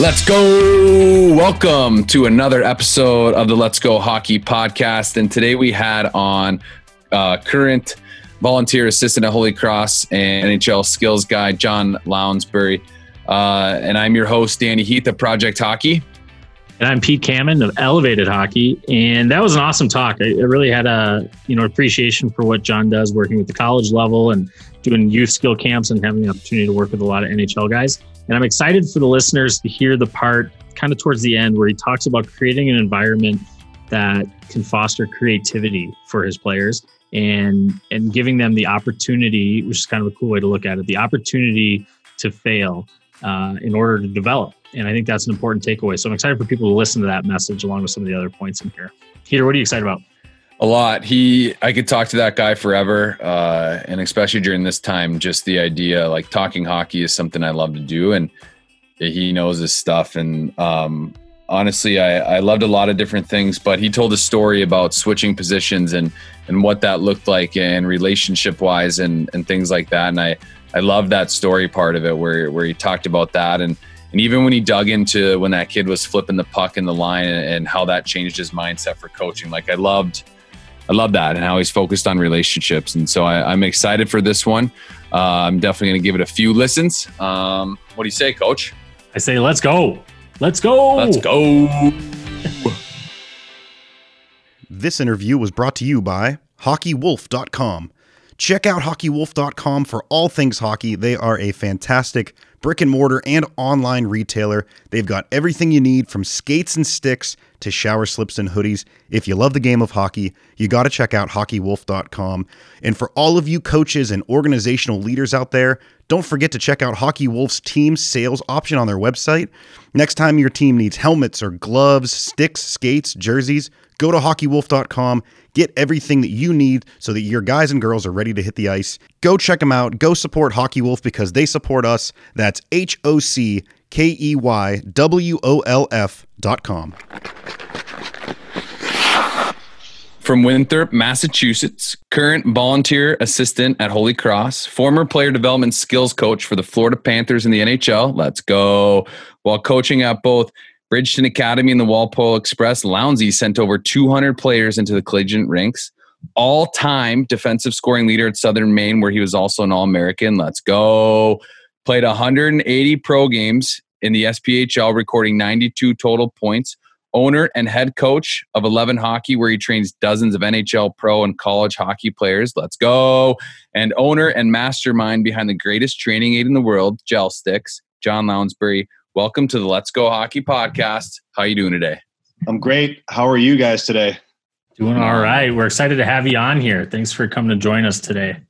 Let's go. Welcome to another episode of the Let's Go Hockey podcast. And today we had on uh, current volunteer assistant at Holy Cross and NHL skills guy, John Lounsbury. Uh, and I'm your host, Danny Heath of Project Hockey. And I'm Pete Cameron of Elevated Hockey. And that was an awesome talk. I, I really had a you know appreciation for what John does working with the college level and doing youth skill camps and having the opportunity to work with a lot of NHL guys. And I'm excited for the listeners to hear the part kind of towards the end where he talks about creating an environment that can foster creativity for his players and and giving them the opportunity, which is kind of a cool way to look at it, the opportunity to fail uh, in order to develop. And I think that's an important takeaway. So I'm excited for people to listen to that message along with some of the other points in here. Peter, what are you excited about? A lot. He, I could talk to that guy forever, uh, and especially during this time, just the idea, like talking hockey, is something I love to do, and he knows his stuff. And um, honestly, I, I loved a lot of different things, but he told a story about switching positions and and what that looked like and relationship wise and and things like that. And I I love that story part of it where where he talked about that and. And even when he dug into when that kid was flipping the puck in the line and, and how that changed his mindset for coaching, like I loved, I love that and how he's focused on relationships. And so I, am excited for this one. Uh, I'm definitely going to give it a few listens. Um, what do you say, Coach? I say, let's go. Let's go. Let's go. this interview was brought to you by HockeyWolf.com. Check out HockeyWolf.com for all things hockey. They are a fantastic brick and mortar and online retailer. They've got everything you need from skates and sticks to shower slips and hoodies. If you love the game of hockey, you got to check out hockeywolf.com. And for all of you coaches and organizational leaders out there, don't forget to check out Hockey Wolf's team sales option on their website. Next time your team needs helmets or gloves, sticks, skates, jerseys, go to hockeywolf.com. Get everything that you need so that your guys and girls are ready to hit the ice. Go check them out. Go support Hockey Wolf because they support us. That's H O C K E Y W O L F dot com. From Winthrop, Massachusetts, current volunteer assistant at Holy Cross, former player development skills coach for the Florida Panthers in the NHL. Let's go. While coaching at both Bridgton Academy and the Walpole Express, Lounsey sent over 200 players into the collegiate ranks. All time defensive scoring leader at Southern Maine, where he was also an All American. Let's go. Played 180 pro games in the SPHL, recording 92 total points. Owner and head coach of 11 Hockey, where he trains dozens of NHL pro and college hockey players. Let's go. And owner and mastermind behind the greatest training aid in the world, Gel Sticks, John Lounsbury. Welcome to the Let's Go Hockey podcast. How you doing today? I'm great. How are you guys today? Doing all right. We're excited to have you on here. Thanks for coming to join us today.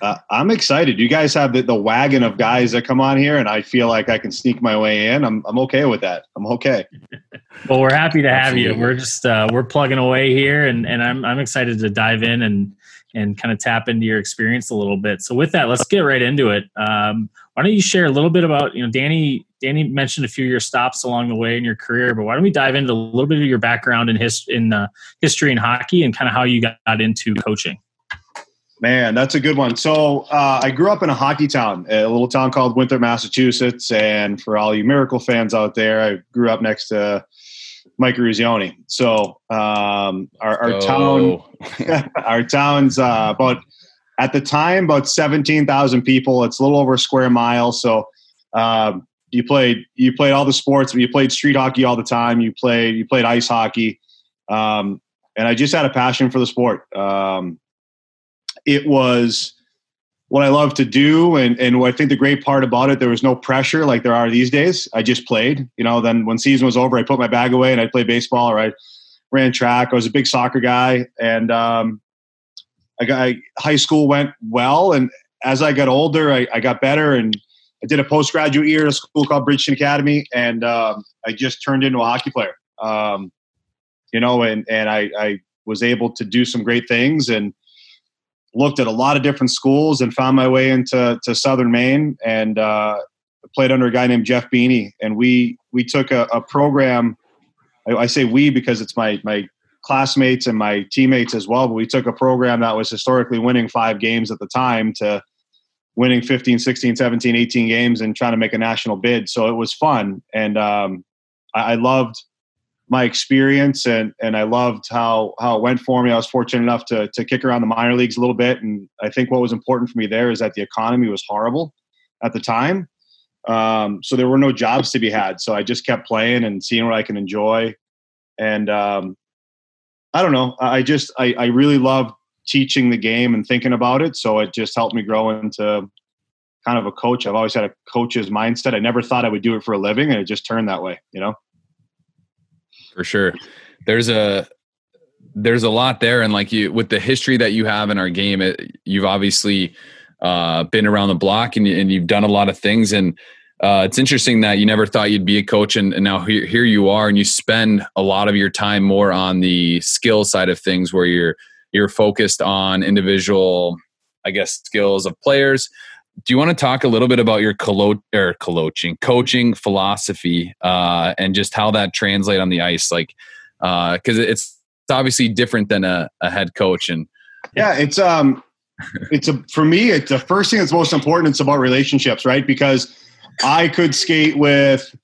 Uh, I'm excited. You guys have the, the wagon of guys that come on here, and I feel like I can sneak my way in. I'm, I'm okay with that. I'm okay. well, we're happy to have Absolutely. you. We're just uh, we're plugging away here, and, and I'm I'm excited to dive in and and kind of tap into your experience a little bit. So with that, let's get right into it. Um, why don't you share a little bit about you know Danny? Danny mentioned a few of your stops along the way in your career, but why don't we dive into a little bit of your background in his in uh, history and hockey and kind of how you got into coaching? Man, that's a good one. So uh, I grew up in a hockey town, a little town called Winthrop, Massachusetts. And for all you Miracle fans out there, I grew up next to Mike Eruzione. So um, our, our town, our town's uh, about at the time about seventeen thousand people. It's a little over a square mile. So um, you played you played all the sports. You played street hockey all the time. You played you played ice hockey. Um, and I just had a passion for the sport. Um, it was what I love to do. And, and I think the great part about it, there was no pressure like there are these days. I just played, you know, then when season was over, I put my bag away and I'd play baseball or I ran track. I was a big soccer guy. And um, I got, I, high school went well. And as I got older, I, I got better and I did a postgraduate year at a school called Bridgton Academy. And um, I just turned into a hockey player, um, you know, and, and I, I was able to do some great things. And, looked at a lot of different schools and found my way into to Southern Maine and uh, played under a guy named Jeff Beaney. And we we took a, a program. I, I, say we because it's my my classmates and my teammates as well. But we took a program that was historically winning five games at the time to winning 15, 16, 17, 18 games and trying to make a national bid. So it was fun. And um, I, I loved my experience and, and I loved how, how it went for me. I was fortunate enough to, to kick around the minor leagues a little bit. And I think what was important for me there is that the economy was horrible at the time. Um, so there were no jobs to be had. So I just kept playing and seeing what I can enjoy. And um, I don't know. I just I, I really love teaching the game and thinking about it. So it just helped me grow into kind of a coach. I've always had a coach's mindset. I never thought I would do it for a living, and it just turned that way. You know. For sure, there's a there's a lot there, and like you with the history that you have in our game, it, you've obviously uh, been around the block and, and you've done a lot of things. And uh, it's interesting that you never thought you'd be a coach and, and, now here, here you are and you spend a lot of your time more on the skill side of things where you're you're focused on individual i guess skills of players do you want to talk a little bit about your colo- or coaching coaching philosophy uh, and just how that translate on the ice like because uh, it's, it's obviously different than a, a head coach and yeah it's um it's a for me it's the first thing that's most important it's about relationships right because I could skate with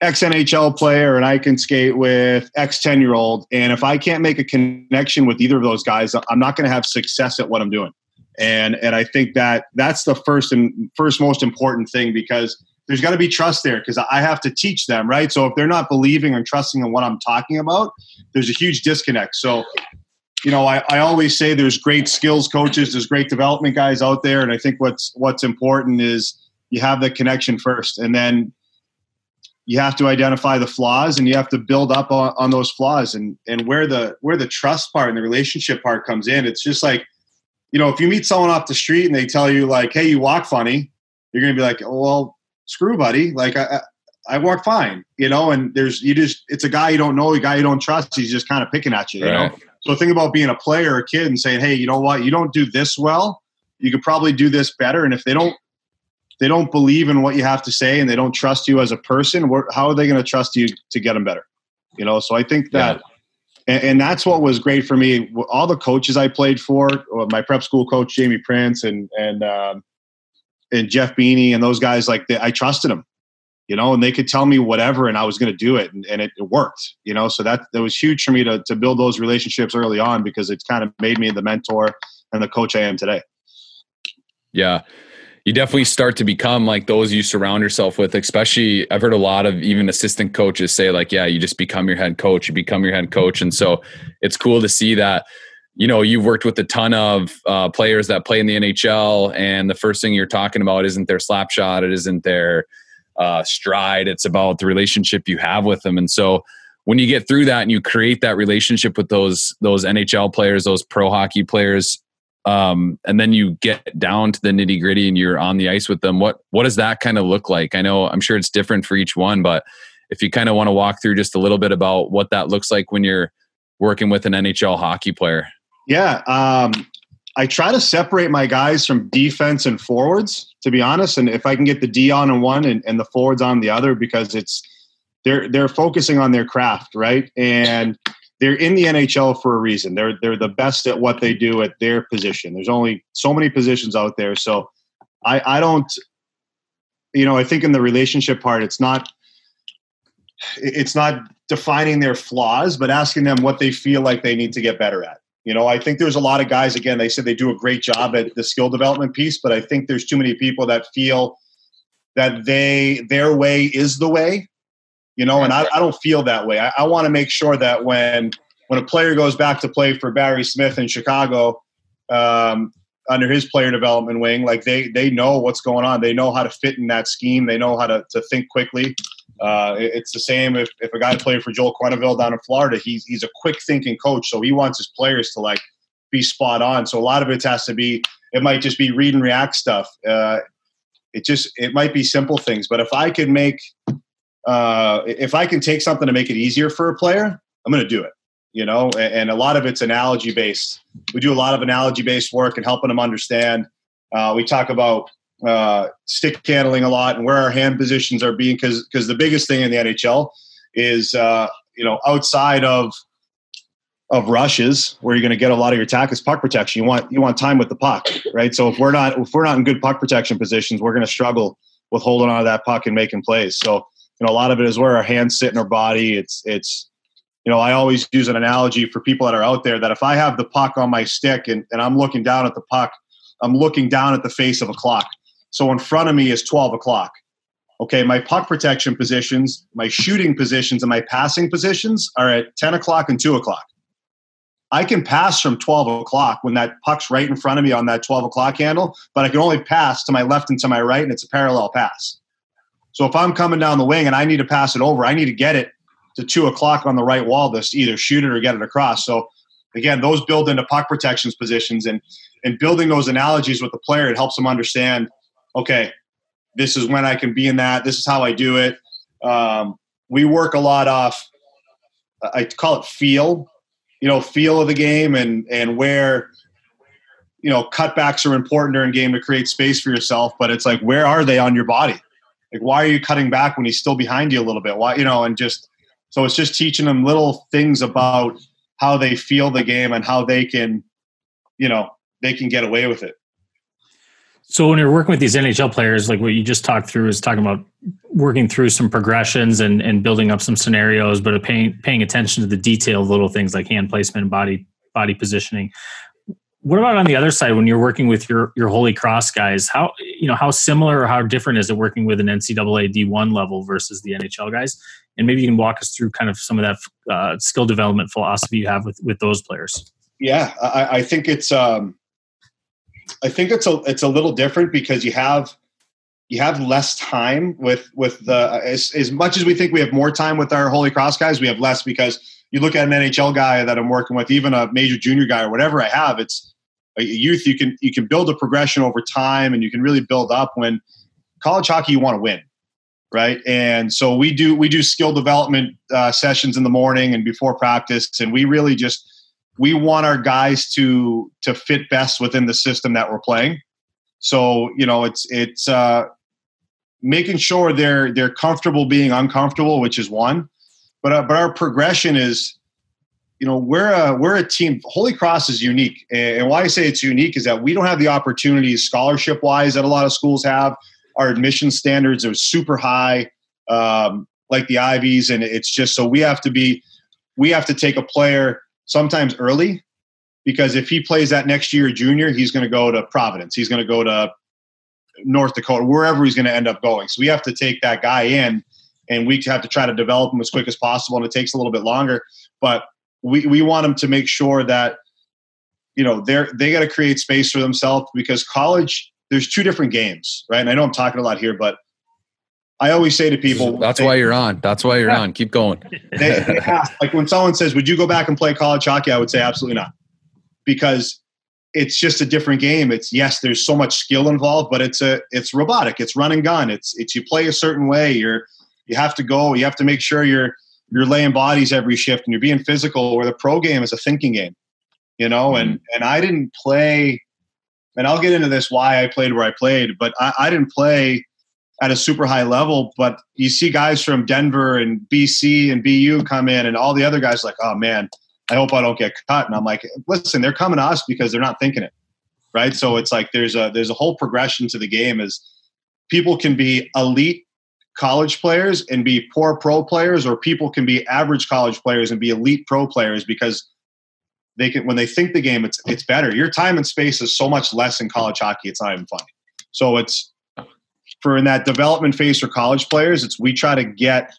ex NHL player and I can skate with ex 10 year old. And if I can't make a connection with either of those guys, I'm not going to have success at what I'm doing. And, and I think that that's the first and first most important thing because there's got to be trust there because I have to teach them, right? So if they're not believing or trusting in what I'm talking about, there's a huge disconnect. So, you know, I, I always say there's great skills coaches, there's great development guys out there. And I think what's what's important is you have the connection first and then you have to identify the flaws and you have to build up on, on, those flaws and and where the where the trust part and the relationship part comes in it's just like you know if you meet someone off the street and they tell you like hey you walk funny you're gonna be like oh, well screw buddy. Like I, I walk fine you know and there's you just it's a guy you don't know a guy you don't trust. He's just kind of picking at you you know? So think about being a player a kid and saying hey you know what? You don't do this well. You could probably do this better. And if they don't they don't believe in what you have to say and they don't trust you as a person, how are they going to trust you to get them better? You know, so I think that, yeah. And, and, that's what was great for me. All the coaches I played for, my prep school coach Jamie Prince and and um, and Jeff Beaney and those guys, like they, I trusted them, you know, and they could tell me whatever, and I was going to do it, and, and it, it, worked, you know. So that that was huge for me to to build those relationships early on because it's kind of made me the mentor and the coach I am today. Yeah you definitely start to become like those you surround yourself with especially i've heard a lot of even assistant coaches say like yeah you just become your head coach you become your head coach. And so it's cool to see that you know you've worked with a ton of uh, players that play in the nhl and the first thing you're talking about isn't their slap shot it isn't their uh, stride it's about the relationship you have with them. And so when you get through that and you create that relationship with those those nhl players those pro hockey players um, and then you get down to the nitty gritty and you're on the ice with them. What what does that kind of look like? I know i'm sure it's different for each one but if you kind of want to walk through just a little bit about what that looks like when you're working with an nhl hockey player. Yeah um, i try to separate my guys from defense and forwards to be honest and if i can get the d on in one and, and the forwards on the other because it's they're they're focusing on their craft right? And they're in the NHL for a reason. They're they're the best at what they do at their position. There's only so many positions out there, so I I don't you know I think in the relationship part, it's not it's not defining their flaws, but asking them what they feel like they need to get better at. You know, I think there's a lot of guys. Again, they said they do a great job at the skill development piece, but I think there's too many people that feel that they their way is the way you know, and I, I don't feel that way. I, I want to make sure that when when a player goes back to play for Barry Smith in Chicago um, under his player development wing, like they they know what's going on. They know how to fit in that scheme. They know how to, to think quickly. Uh, it, it's the same if, if a guy played for Joel Quenneville down in Florida. He's he's a quick thinking coach, so he wants his players to like be spot on. So a lot of it has to be. It might just be read and react stuff. Uh, it just it might be simple things, but if I could make uh, if I can take something to make it easier for a player, I'm going to do it. You know, and, and, a lot of it's analogy based. We do a lot of analogy based work and helping them understand. Uh, we talk about uh, stick handling a lot and where our hand positions are being because because the biggest thing in the NHL is uh, you know outside of of rushes where you're going to get a lot of your attack is puck protection. You want you want time with the puck, right? So if we're not if we're not in good puck protection positions, we're going to struggle with holding on to that puck and making plays. So you know a lot of it is where our hands sit in our body. It's it's you know I always use an analogy for people that are out there that if I have the puck on my stick and, and I'm looking down at the puck, I'm looking down at the face of a clock. So in front of me is 12 o'clock. Okay, my puck protection positions, my shooting positions, and my passing positions are at 10 o'clock and 2 o'clock. I can pass from 12 o'clock when that puck's right in front of me on that 12 o'clock handle, but I can only pass to my left and to my right, and it's a parallel pass. So if I'm coming down the wing and I need to pass it over, I need to get it to 2 o'clock on the right wall to either shoot it or get it across. So again, those build into puck protections positions and and building those analogies with the player, it helps them understand, okay, this is when I can be in that. This is how I do it. Um, we work a lot off, I call it feel you know feel of the game and and where you know cutbacks are important during game to create space for yourself but it's like where are they on your body like why are you cutting back when he's still behind you a little bit why you know and just so it's just teaching them little things about how they feel the game and how they can you know they can get away with it so when you're working with these NHL players, like what you just talked through is talking about working through some progressions and, and building up some scenarios, but paying paying attention to the detailed little things like hand placement and body body positioning. What about on the other side when you're working with your your Holy Cross guys? How you know how similar or how different is it working with an NCAA D1 level versus the NHL guys? And maybe you can walk us through kind of some of that uh, skill development philosophy you have with with those players. Yeah, I, I think it's um, I think it's a it's a little different because you have you have less time with with the as, as much as we think we have more time with our Holy Cross guys, we have less because you look at an NHL guy that I'm working with, even a major junior guy or whatever I have, it's youth. You can you can build a progression over time, and you can really build up. When college hockey, you want to win, right? And so we do we do skill development uh, sessions in the morning and before practice, and we really just we want our guys to to fit best within the system that we're playing. So you know, it's it's uh, making sure they're they're comfortable being uncomfortable, which is one. But uh, but our progression is, you know, we're a we're a team. Holy Cross is unique, and why I say it's unique is that we don't have the opportunities scholarship wise that a lot of schools have. Our admission standards are super high, um, like the Ivies, and it's just so we have to be we have to take a player sometimes early because if he plays that next year junior, he's going to go to Providence. He's going to go to North Dakota, wherever he's going to end up going. So we have to take that guy in and we have to try to develop him as quick as possible. And it takes a little bit longer, but we, we want them to make sure that, you know, they're, they got to create space for themselves because college, there's two different games, right? And I know I'm talking a lot here, but I always say to people, "That's they, why you're on. That's why you're yeah. on. Keep going." they, they ask, like when someone says, "Would you go back and play college hockey?" I would say, "Absolutely not," because it's just a different game. It's yes, there's so much skill involved, but it's a it's robotic. It's run and gun. It's it's you play a certain way. You're you have to go. You have to make sure you're you're laying bodies every shift and you're being physical. Where the pro game is a thinking game, you know. And mm-hmm. and I didn't play. And I'll get into this why I played where I played, but I, I didn't play at a super high level. But you see guys from Denver and BC and BU come in, and all the other guys like, oh man, I hope I don't get cut. And I'm like, listen, they're coming to us because they're not thinking it, right? So it's like there's a there's a whole progression to the game. Is people can be elite college players and be poor pro players, or people can be average college players and be elite pro players because they can when they think the game, it's it's better. Your time and space is so much less in college hockey. It's not even funny. So it's for in that development phase for college players, it's we try to get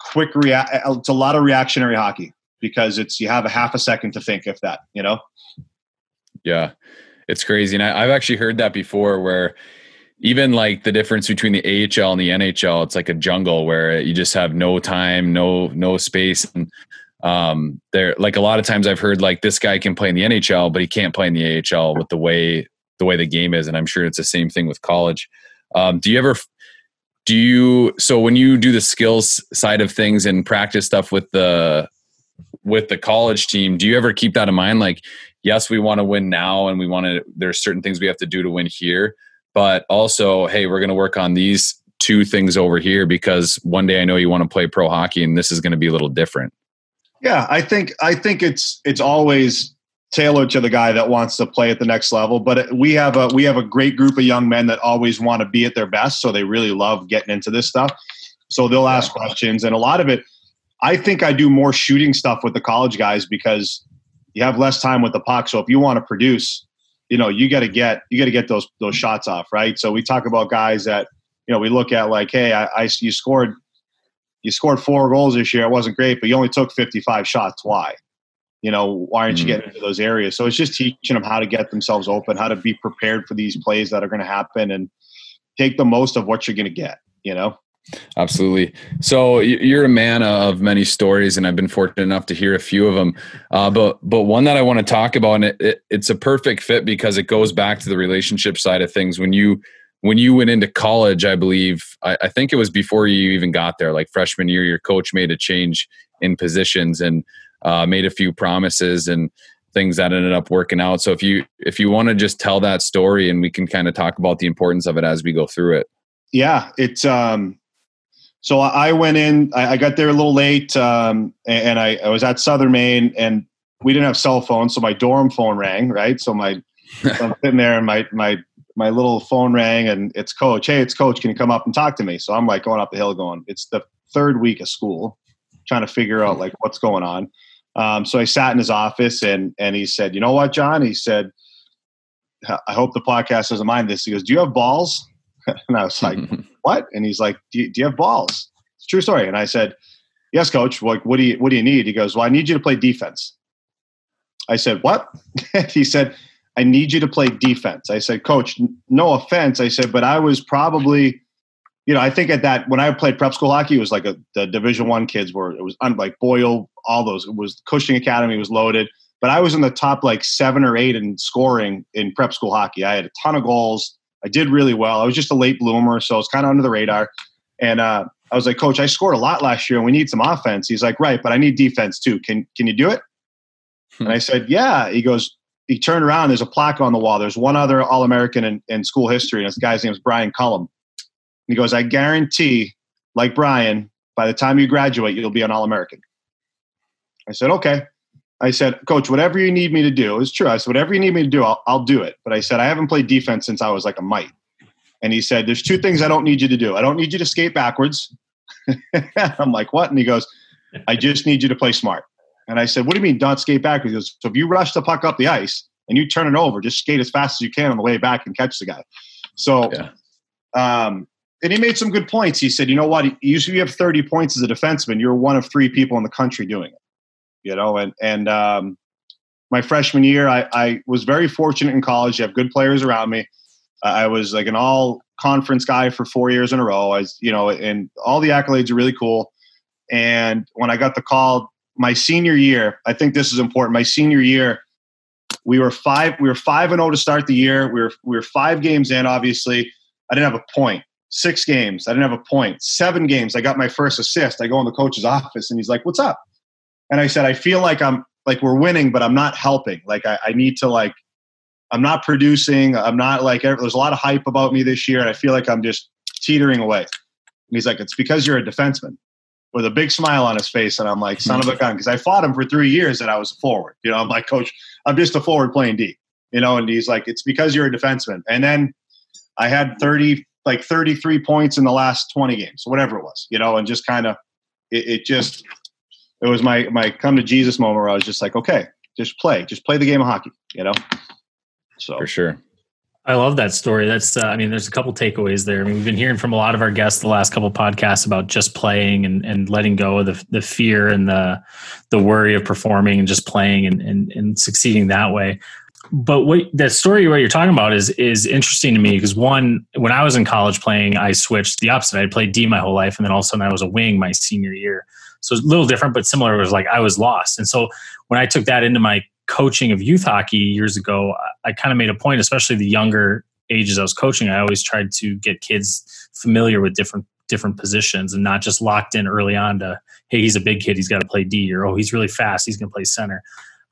quick react. Uh, it's a lot of reactionary hockey because it's you have a half a second to think, if that, you know. Yeah, it's crazy, and I, I've actually heard that before, where even like the difference between the AHL and the NHL, it's like a jungle where you just have no time, no no space, and um, there like a lot of times I've heard like this guy can play in the NHL, but he can't play in the AHL with the way the way the game is, and I'm sure it's the same thing with college. Um, do you ever do you so when you do the skills side of things and practice stuff with the with the college team, do you ever keep that in mind? Like, yes, we want to win now, and we want to. There's certain things we have to do to win here, but also, hey, we're going to work on these two things over here because one day I know you want to play pro hockey, and this is going to be a little different. Yeah, I think I think it's it's always tailored to the guy that wants to play at the next level. But we have a we have a great group of young men that always want to be at their best, so they really love getting into this stuff. So they'll ask questions, and a lot of it, I think I do more shooting stuff with the college guys because you have less time with the puck. So if you want to produce, you know, you got to get you got to get those those shots off, right? So we talk about guys that you know we look at like, hey, I, I you scored you scored four goals this year. It wasn't great, but you only took 55 shots. Why? You know, why aren't you mm-hmm. getting into those areas? So it's just teaching them how to get themselves open, how to be prepared for these plays that are going to happen and take the most of what you're going to get, you know? Absolutely. So you're a man of many stories, and I've been fortunate enough to hear a few of them. Uh, but but one that I want to talk about, and it, it, it's a perfect fit because it goes back to the relationship side of things. When you when you went into college, I believe, I, I, think it was before you even got there, like freshman year, your coach made a change in positions and uh, made a few promises and things that ended up working out. So if you if you want to just tell that story and we can kind of talk about the importance of it as we go through it. Yeah, it's um so I went in, I, got there a little late, um, and I, I was at Southern Maine and we didn't have cell phones, so my dorm phone rang, right? So my I'm sitting there and my my my little phone rang and it's coach. Hey, it's coach. Can you come up and talk to me? So I'm like going up the hill going, it's the third week of school, trying to figure out like what's going on. Um, so I sat in his office and, and he said, you know what, John? He said, I hope the podcast doesn't mind this. He goes, do you have balls? and I was like, what? And he's like, do you, do you have balls? It's true story. And I said, yes, coach. Like, what do you, what do you need? He goes, well, I need you to play defense. I said, what? he said, I need you to play defense. I said, Coach, no offense. I said, but I was probably, you know, I think at that when I played prep school hockey, it was like a, the Division One kids were it was like Boyle, all those. It was Cushing Academy was loaded, but I was in the top like seven or eight in scoring in prep school hockey. I had a ton of goals. I did really well. I was just a late bloomer, so I was kind of under the radar. And uh, I was like, Coach, I scored a lot last year, and we need some offense. He's like, Right, but I need defense too. Can can you do it? Hmm. And I said, Yeah. He goes, he turned around. There's a plaque on the wall. There's one other All American in, in, school history, and this guy's name is Brian Cullum. And he goes, I guarantee, like Brian, by the time you graduate, you'll be an All American. I said, okay. I said, Coach, whatever you need me to do is true. I said, whatever you need me to do, I'll, I'll do it. But I said, I haven't played defense since I was like a mite. And he said, There's two things I don't need you to do. I don't need you to skate backwards. I'm like, What? And he goes, I just need you to play smart. And I said, What do you mean don't skate backwards? He goes, So if you rush the puck up the ice and you turn it over, just skate as fast as you can on the way back and catch the guy. So, yeah. um, and he made some good points. He said, You know what? Usually you have 30 points as a defenseman. You're one of three people in the country doing it. You know, and, and, um, my freshman year, I, I was very fortunate in college. You have good players around me. I was like an all conference guy for four years in a row. I was, you know, and all the accolades are really cool. And when I got the call my senior year, I think this is important. My senior year, we were five. We were five and zero oh to start the year. We were we were five games in. Obviously, I didn't have a point. Six games, I didn't have a point. Seven games, I got my first assist. I go in the coach's office, and he's like, "What's up?" And I said, "I feel like I'm like we're winning, but I'm not helping. Like I, I need to like I'm not producing. I'm not like there's a lot of hype about me this year, and I feel like I'm just teetering away." And he's like, "It's because you're a defenseman." with a big smile on his face. And I'm like, son of a gun, because I fought him for three years and I was a forward. You know, I'm like, coach, I'm just a forward playing D. You know, and he's like, it's because you're a defenseman. And then I had 30, like 33 points in the last 20 games, whatever it was, you know, and just kind of, it, it just, it was my, my come to Jesus moment where I was just like, okay, just play, just play the game of hockey, you know? So for sure. I love that story. That's, uh, I mean, there's a couple takeaways there. I mean, we've been hearing from a lot of our guests the last couple podcasts about just playing and, and letting go of the, the fear and the, the worry of performing and just playing and, and, and succeeding that way. But what that story what you're talking about is is interesting to me because one, when I was in college playing, I switched the opposite. I played D my whole life, and then all of a sudden I was a wing my senior year. So it's a little different, but similar. It was like I was lost, and so when I took that into my coaching of youth hockey years ago, I, kind of made a point, especially the younger ages I was coaching. I always tried to get kids familiar with different different positions and not just locked in early on to hey he's a big kid he's got to play D or oh he's really fast he's going to play center.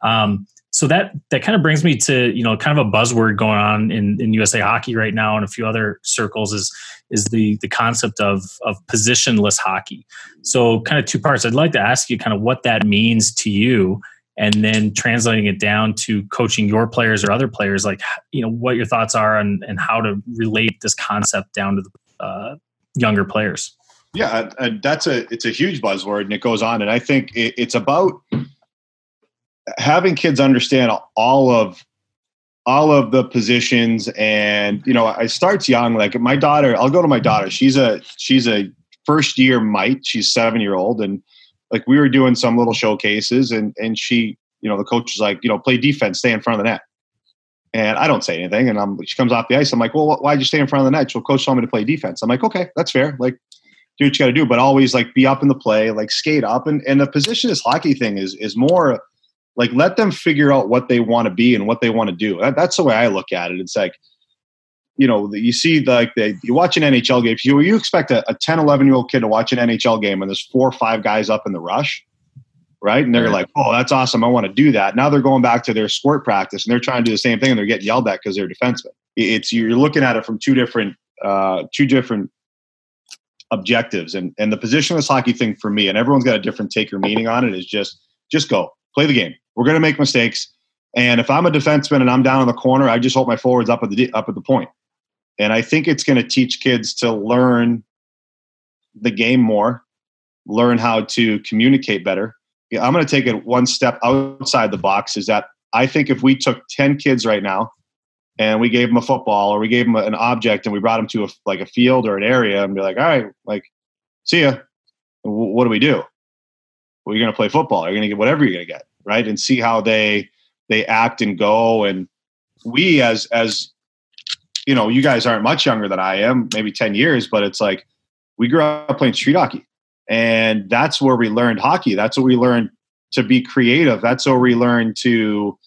Um, so that that kind of brings me to you know kind of a buzzword going on in, in USA hockey right now and a few other circles is is the the concept of of positionless hockey. So kind of two parts. I'd like to ask you kind of what that means to you and then translating it down to coaching your players or other players like you know what your thoughts are and, and how to relate this concept down to the uh, younger players yeah that's a it's a huge buzzword and it goes on and i think it, it's about having kids understand all of all of the positions and you know it starts young. Like my daughter i'll go to my daughter. She's a she's a first year mite. She's seven year old. And like we were doing some little showcases and and she you know the coach was like you know play defense stay in front of the net. And i don't say anything. And i'm she comes off the ice. I'm like well why'd you stay in front of the net? So coach told me to play defense. I'm like okay that's fair. Like do what you got to do but always like be up in the play like skate up. And and the positionless hockey thing is is more like let them figure out what they want to be and what they want to do that, that's the way i look at it it's like you know, you see like they, you watch an NHL game, you, you expect a, a 10, 11 year old kid to watch an NHL game and there's four or five guys up in the rush, right? And they're like, oh, that's awesome. I want to do that. Now they're going back to their squirt practice and they're trying to do the same thing and they're getting yelled at because they're defensemen. It's you're looking at it from two different, uh, two different objectives. And and the positionless hockey thing for me, and everyone's got a different take or meaning on it, is just just go play the game. We're going to make mistakes. And if I'm a defenseman and I'm down in the corner, I just hope my forwards up at the up at the point. And I think it's going to teach kids to learn the game more, learn how to communicate better. I'm going to take it one step outside the box is that I think if we took 10 kids right now and we gave them a football or we gave them an object and we brought them to a, like a field or an area and be like, all right, like, see ya. What do we do? Well, you're going to play football. You're going to get whatever you're going to get, right? And see how they they act and go. And we as as you know, you guys aren't much younger than I am, maybe 10 years, but it's like we grew up playing street hockey. And that's where we learned hockey. That's where we learned to be creative. That's where we learned to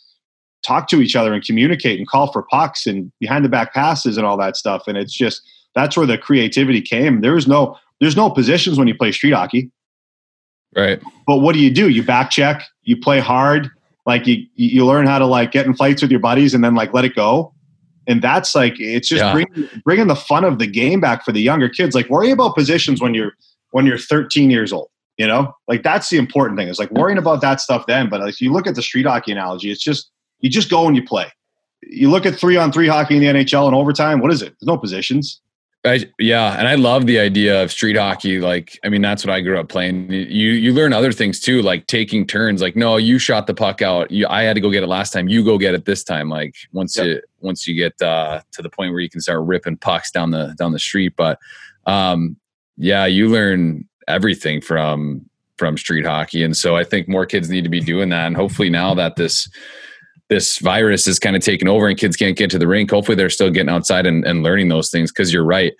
talk to each other and communicate and call for pucks and behind the back passes and all that stuff. And it's just that's where the creativity came. There's no there's no positions when you play street hockey. Right. But what do you do? You back check, you play hard, like you you learn how to like get in fights with your buddies and then like let it go. And that's like it's just yeah. bringing, bringing the fun of the game back for the younger kids. Like worry about positions when you're when you're 13 years old you know? Like that's the important thing is like worrying about that stuff then. But if you look at the street hockey analogy it's just you just go and you play. You look at three on three hockey in the nhl and overtime what is it? There's no positions I, yeah, and I love the idea of street hockey. Like, I mean, that's what I grew up playing. You you learn other things too, like taking turns. Like, no, you shot the puck out. You, I had to go get it last time. You go get it this time. Like, once yep. you once you get uh, to the point where you can start ripping pucks down the down the street. But um, yeah, you learn everything from from street hockey, and so I think more kids need to be doing that. And hopefully, now that this this virus is kind of taken over and kids can't get to the rink, hopefully they're still getting outside and, and learning those things because you're right.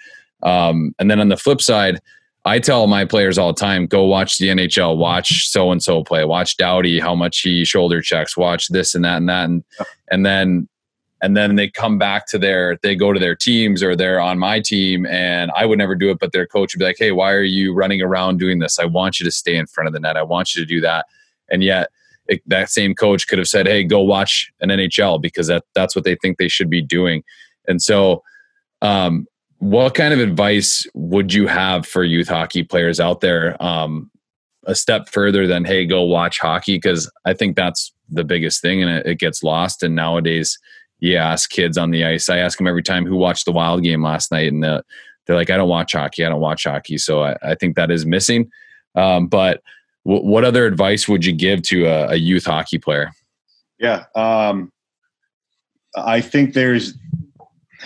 Um, and then on the flip side, I tell my players all the time, go watch the NHL, watch so and so play, watch Doughty, how much he shoulder checks, watch this and that and that. And, and then and then they come back to their they go to their teams or they're on my team and I would never do it, but their coach would be like, Hey, why are you running around doing this? I want you to stay in front of the net. I want you to do that. And yet it, that same coach could have said, "Hey, go watch an NHL because that that's what they think they should be doing." And so, um, what kind of advice would you have for youth hockey players out there? Um, a step further than "Hey, go watch hockey," because I think that's the biggest thing, and it, it gets lost. And nowadays, you ask kids on the ice. I ask them every time who watched the Wild game last night, and the, they're like, "I don't watch hockey. I don't watch hockey." So I, I think that is missing. Um, but what other advice would you give to a, a youth hockey player? Yeah, um, I think there's,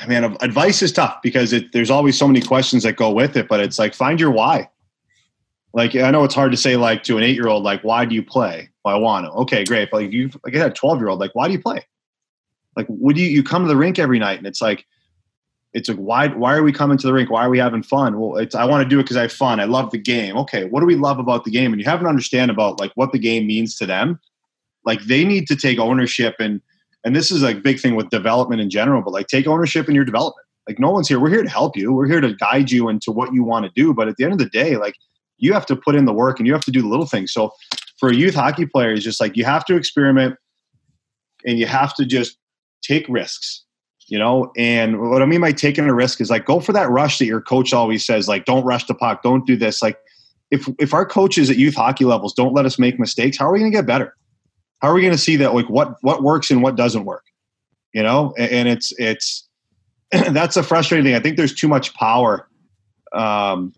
I mean, advice is tough because it, there's always so many questions that go with it. But it's like find your why. Like I know it's hard to say like to an eight year old like why do you play? Well, I want to. Okay, great. But like you, like I had a twelve year old like why do you play? Like would you you come to the rink every night and it's like it's like why why are we coming to the rink? Why are we having fun? Well, it's I want to do it because I have fun. I love the game. Okay, what do we love about the game? And you have to understand about like what the game means to them. Like they need to take ownership and and this is a big thing with development in general, but like take ownership in your development. Like no one's here. We're here to help you. We're here to guide you into what you want to do. But at the end of the day, like you have to put in the work and you have to do the little things. So for a youth hockey player, it's just like you have to experiment and you have to just take risks you know? And what i mean by taking a risk is like go for that rush that your coach always says like don't rush the puck don't do this. Like if if our coaches at youth hockey levels don't let us make mistakes how are we going to get better? How are we going to see that like what what works and what doesn't work? You know? And, and it's it's that's a frustrating thing. I think there's too much power um,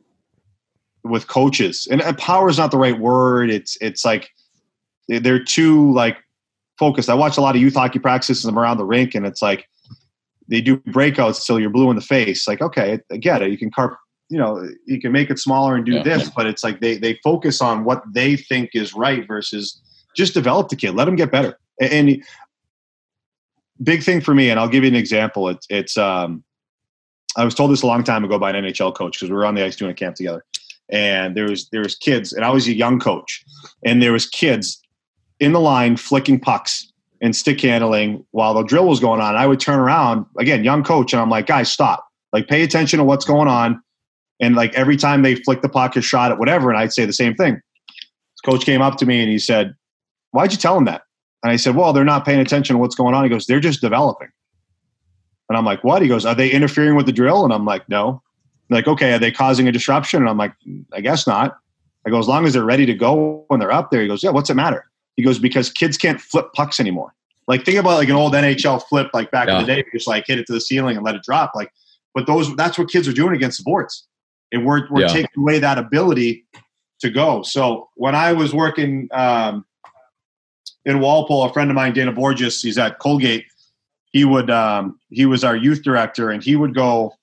with coaches. And power is not the right word. It's it's like they're too like focused. I watch a lot of youth hockey practices around the rink and it's like they do breakouts till you're blue in the face. Like, okay, I get it. You can carp, you know, you can make it smaller and do yeah. this, but it's like they they focus on what they think is right versus just develop the kid, let them get better. And, and big thing for me, and I'll give you an example. It's it's um, I was told this a long time ago by an NHL coach because we were on the ice doing a camp together, and there was there was kids, and I was a young coach, and there was kids in the line flicking pucks and stick handling while the drill was going on. I would turn around again, young coach, and I'm like, guys, stop. Like, pay attention to what's going on. And like every time they flick the puck or shot at whatever, and I'd say the same thing. Coach came up to me and he said, Why'd you tell them that? And I said, Well, they're not paying attention to what's going on. He goes, They're just developing. And I'm like, What? He goes, Are they interfering with the drill? And I'm like, No. like, okay, are they causing a disruption? And I'm like, mm, I guess not. I go, as long as they're ready to go when they're up there. He goes, Yeah, what's it matter? He goes, because kids can't flip pucks anymore. Like think about like an old NHL flip, like back yeah. in the day, just like hit it to the ceiling and let it drop. Like, but those that's what kids are doing against the boards. And we're we're yeah. taking away that ability to go. So when I was working um, in Walpole, a friend of mine, Dana Borges, he's at Colgate. He would um, he was our youth director, and he would go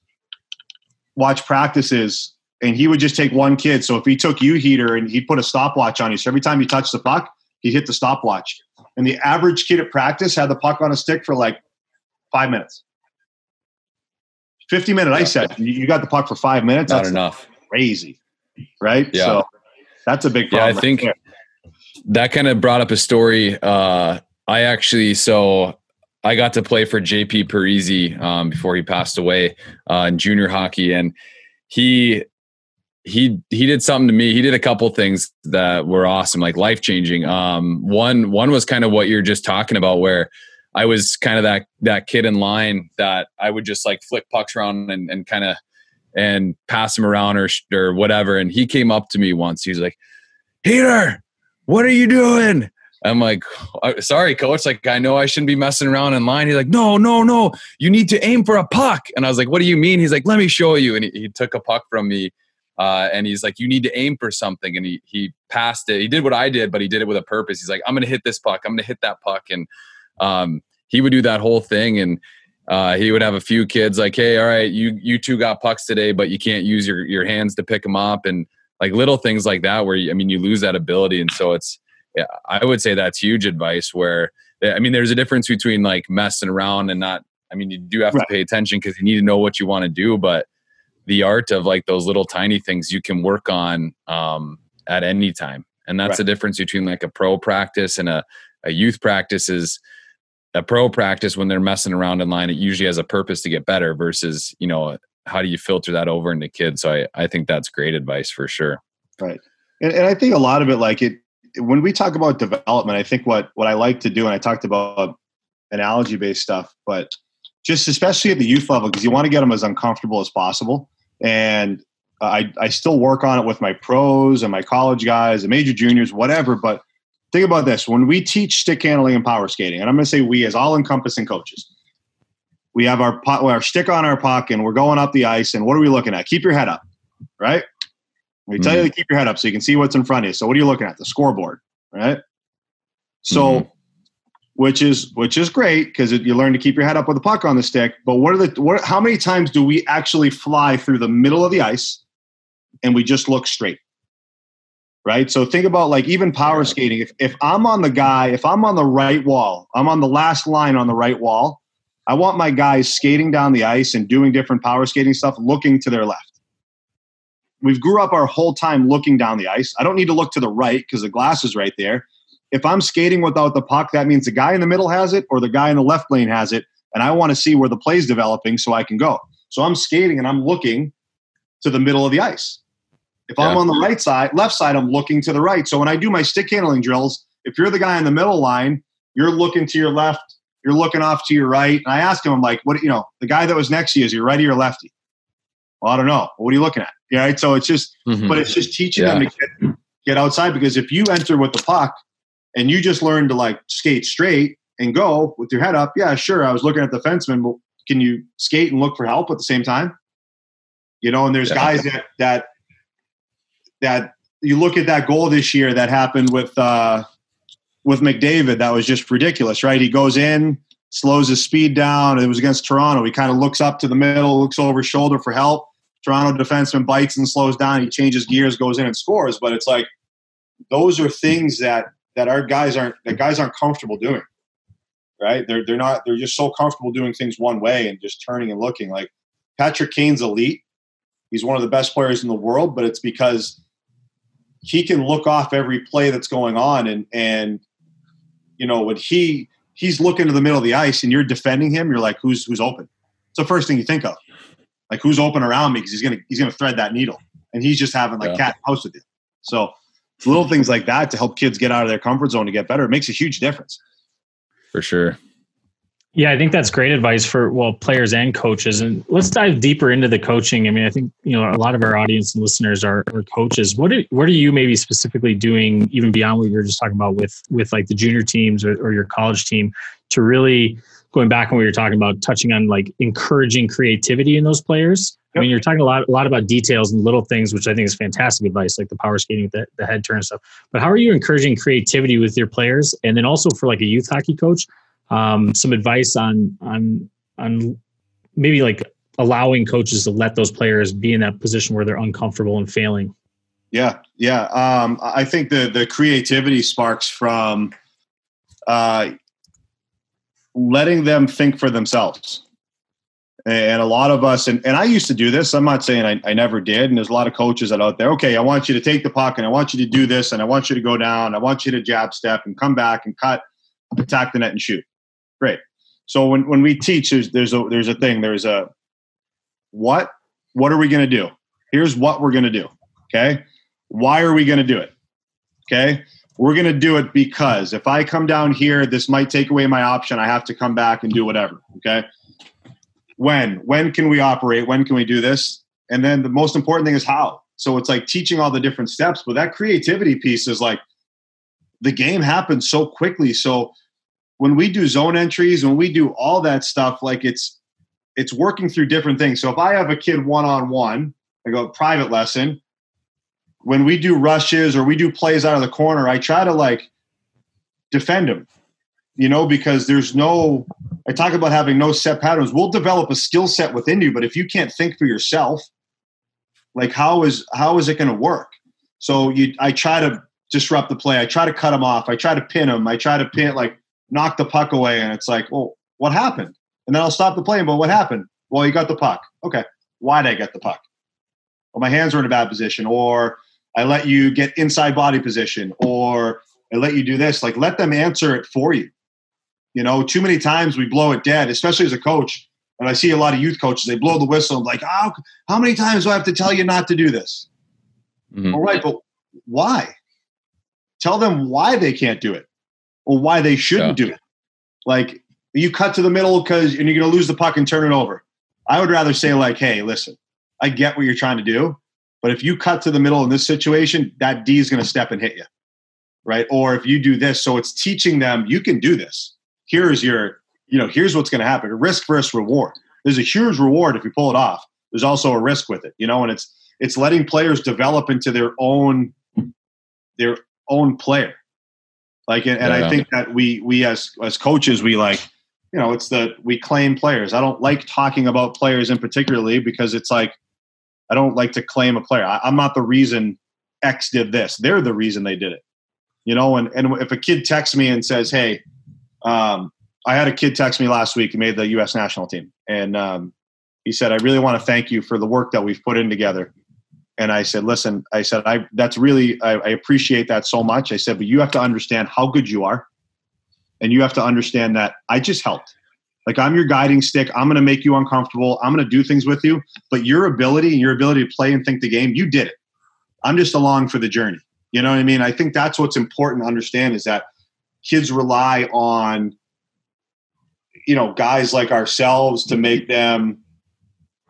watch practices, and he would just take one kid. So if he took you heater and he put a stopwatch on you, so every time you touch the puck, he hit the stopwatch. And the average kid at practice had the puck on a stick for like five minutes. 50 minute ice set. You got the puck for five minutes. Not that's enough. Crazy. Right? Yeah. So that's a big problem. Yeah, I think right that kind of brought up a story. Uh, I actually, so I got to play for JP Parise um, before he passed away uh, in junior hockey. And he he he did something to me. He did a couple things that were awesome, like life changing. Um, one one was kind of what you're just talking about, where I was kind of that that kid in line that I would just like flick pucks around and, and kind of and pass him around or or whatever. And he came up to me once. He's like, "Heater, what are you doing?" I'm like, sorry, coach. Like, I know I shouldn't be messing around in line. He's like, no, no, no. You need to aim for a puck. And I was like, what do you mean? He's like, let me show you. And he, he took a puck from me uh, and he's like, you need to aim for something. And he, he passed it. He did what I did, but he did it with a purpose. He's like, I'm going to hit this puck. I'm going to hit that puck. And um, he would do that whole thing. And uh, he would have a few kids like, Hey, all right, you, you two got pucks today, but you can't use your, your hands to pick them up. And like little things like that, where, you, I mean, you lose that ability. And so it's, yeah, I would say that's huge advice where, I mean, there's a difference between like messing around and not, I mean, you do have right. to pay attention because you need to know what you want to do, but the art of like those little tiny things you can work on um, at any time. And that's right. the difference between like a pro practice and a, a youth practice is a pro practice when they're messing around in line it usually has a purpose to get better versus you know how do you filter that over into kids? So i, I think that's great advice for sure. Right. And, and i think a lot of it like it when we talk about development i think what what i like to do and i talked about analogy based stuff but just especially at the youth level because you want to get them as uncomfortable as possible and I, I still work on it with my pros and my college guys and major juniors, whatever. But think about this when we teach stick handling and power skating, and I'm going to say we as all encompassing coaches, we have our, our stick on our puck and we're going up the ice. And what are we looking at? Keep your head up, right? We tell mm-hmm. you to keep your head up so you can see what's in front of you. So what are you looking at? The scoreboard, right? So mm-hmm which is which is great because you learn to keep your head up with the puck on the stick. But what are the what? How many times do we actually fly through the middle of the ice and we just look straight? Right. So think about like even power skating. If if I'm on the guy, if I'm on the right wall, I'm on the last line on the right wall. I want my guys skating down the ice and doing different power skating stuff, looking to their left. We've grew up our whole time looking down the ice. I don't need to look to the right because the glass is right there if I'm skating without the puck, that means the guy in the middle has it or the guy in the left lane has it. And I want to see where the play's developing so I can go. So I'm skating and I'm looking to the middle of the ice. If yeah. I'm on the right side, left side, I'm looking to the right. So when I do my stick handling drills, if you're the guy in the middle line, You're looking to your left. You're looking off to your right. And I ask him, I'm like, what, you know, the guy that was next to you, is your righty or lefty? Well, I don't know. What are you looking at? Yeah. Right. So it's just, mm-hmm. but it's just teaching yeah. them to get, get outside because if you enter with the puck and you just learn to like skate straight and go with your head up, yeah, sure. I was looking at the fenceman, but can you skate and look for help at the same time? You know, and there's yeah. guys that, that, that you look at that goal this year that happened with, uh, with McDavid that was just ridiculous, right? He goes in, slows his speed down. It was against Toronto. He kind of looks up to the middle, looks over his shoulder for help. Toronto defenseman bites and slows down. He changes gears, goes in and scores. But it's like those are things that that our guys aren't that guys aren't comfortable doing. Right? They're they're not they're just so comfortable doing things one way and just turning and looking. Like Patrick Kane's elite. He's one of the best players in the world, but it's because he can look off every play that's going on and and you know, when he he's looking to the middle of the ice and you're defending him, you're like, who's who's open? It's the first thing you think of. Like who's open around me because he's gonna he's gonna thread that needle, and he's just having like yeah. cat house with you. So little things like that to help kids get out of their comfort zone to get better it makes a huge difference. For sure. Yeah, I think that's great advice for well players and coaches. And let's dive deeper into the coaching. I mean, I think you know a lot of our audience and listeners are, are coaches. What are, what are you maybe specifically doing, even beyond what you were just talking about with with like the junior teams or, or your college team, to really going back when we were talking about touching on like encouraging creativity in those players. I mean, you're talking a lot a lot about details and little things, which I think is fantastic advice, like the power skating with the, the head turn stuff. But how are you encouraging creativity with your players, and then also for like a youth hockey coach? um, some advice on on on maybe like allowing coaches to let those players be in that position where they're uncomfortable and failing. Yeah, yeah. Um, I think the the creativity sparks from uh, letting them think for themselves. And a lot of us, and, and I used to do this. I'm not saying I, I never did. And there's a lot of coaches that out there. Okay, I want you to take the puck, and I want you to do this, and I want you to go down. I want you to jab step and come back and cut, attack the net and shoot. Great. So when, when we teach, there's, there's a there's a thing. There's a what what are we going to do? Here's what we're going to do. Okay. Why are we going to do it? Okay. We're going to do it because if I come down here, this might take away my option. I have to come back and do whatever. Okay. When when can we operate? When can we do this? And then the most important thing is how. So it's like teaching all the different steps, but that creativity piece is like the game happens so quickly. So when we do zone entries, when we do all that stuff, like it's it's working through different things. So if I have a kid one on one, I go private lesson. When we do rushes or we do plays out of the corner, I try to like defend him, you know, because there's no. I talk about having no set patterns. We'll develop a skill set within you, but if you can't think for yourself, like how is how is it going to work? So you, I try to disrupt the play. I try to cut him off. I try to pin him. I try to pin like knock the puck away, and it's like, well, what happened? And then I'll stop the play but what happened? Well, you got the puck. Okay. Why did I get the puck? Well, my hands were in a bad position, or I let you get inside body position, or I let you do this. Like, let them answer it for you. You know, too many times we blow it dead, especially as a coach. And I see a lot of youth coaches, they blow the whistle. I'm like, how, how many times do I have to tell you not to do this? Mm-hmm. All right, but why? Tell them why they can't do it or why they shouldn't yeah. do it. Like you cut to the middle because and you're going to lose the puck and turn it over. I would rather say like, hey, listen, I get what you're trying to do, but if you cut to the middle in this situation, that D is going to step and hit you, right? Or if you do this, so it's teaching them you can do this. Here's your, you know, here's what's going to happen. Risk versus reward. There's a huge reward if you pull it off. There's also a risk with it, you know, and it's it's letting players develop into their own their own player like, and, and yeah. I think that we we as as coaches we like, you know, it's the we claim players. I don't like talking about players in particularly because it's like I don't like to claim a player. I, I'm not the reason X did this. They're the reason they did it. You know, and and if a kid texts me and says, "Hey," um, I had a kid text me last week. He made the U.S. national team, and um, he said, "I really want to thank you for the work that we've put in together." and I said, listen, I said, I that's really I, I, appreciate that so much. I said, but you have to understand how good you are. And you have to understand that I just helped. Like I'm your guiding stick. I'm gonna make you uncomfortable. I'm gonna do things with you. But your ability and your ability to play and think the game, you did it. I'm just along for the journey. You know what I mean? I think that's what's important to understand is that kids rely on you know guys like ourselves to make them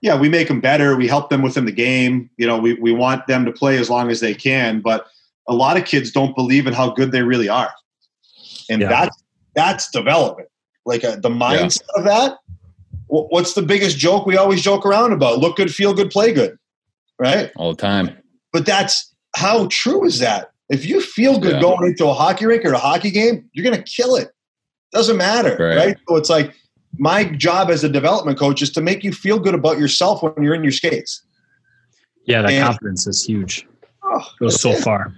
yeah we make them better. We help them within the game. You know we, we want them to play as long as they can but a lot of kids don't believe in how good they really are. And yeah. that's that's development like uh, the mindset yeah. of that what's the biggest joke we always joke around about? Look good feel good play good right? All the time. But that's how true is that if you feel good yeah. going into a hockey rink or a hockey game you're going to kill it doesn't matter right. right so it's like my job as a development coach is to make you feel good about yourself when you're in your skates yeah that and, confidence is huge oh, goes so it. far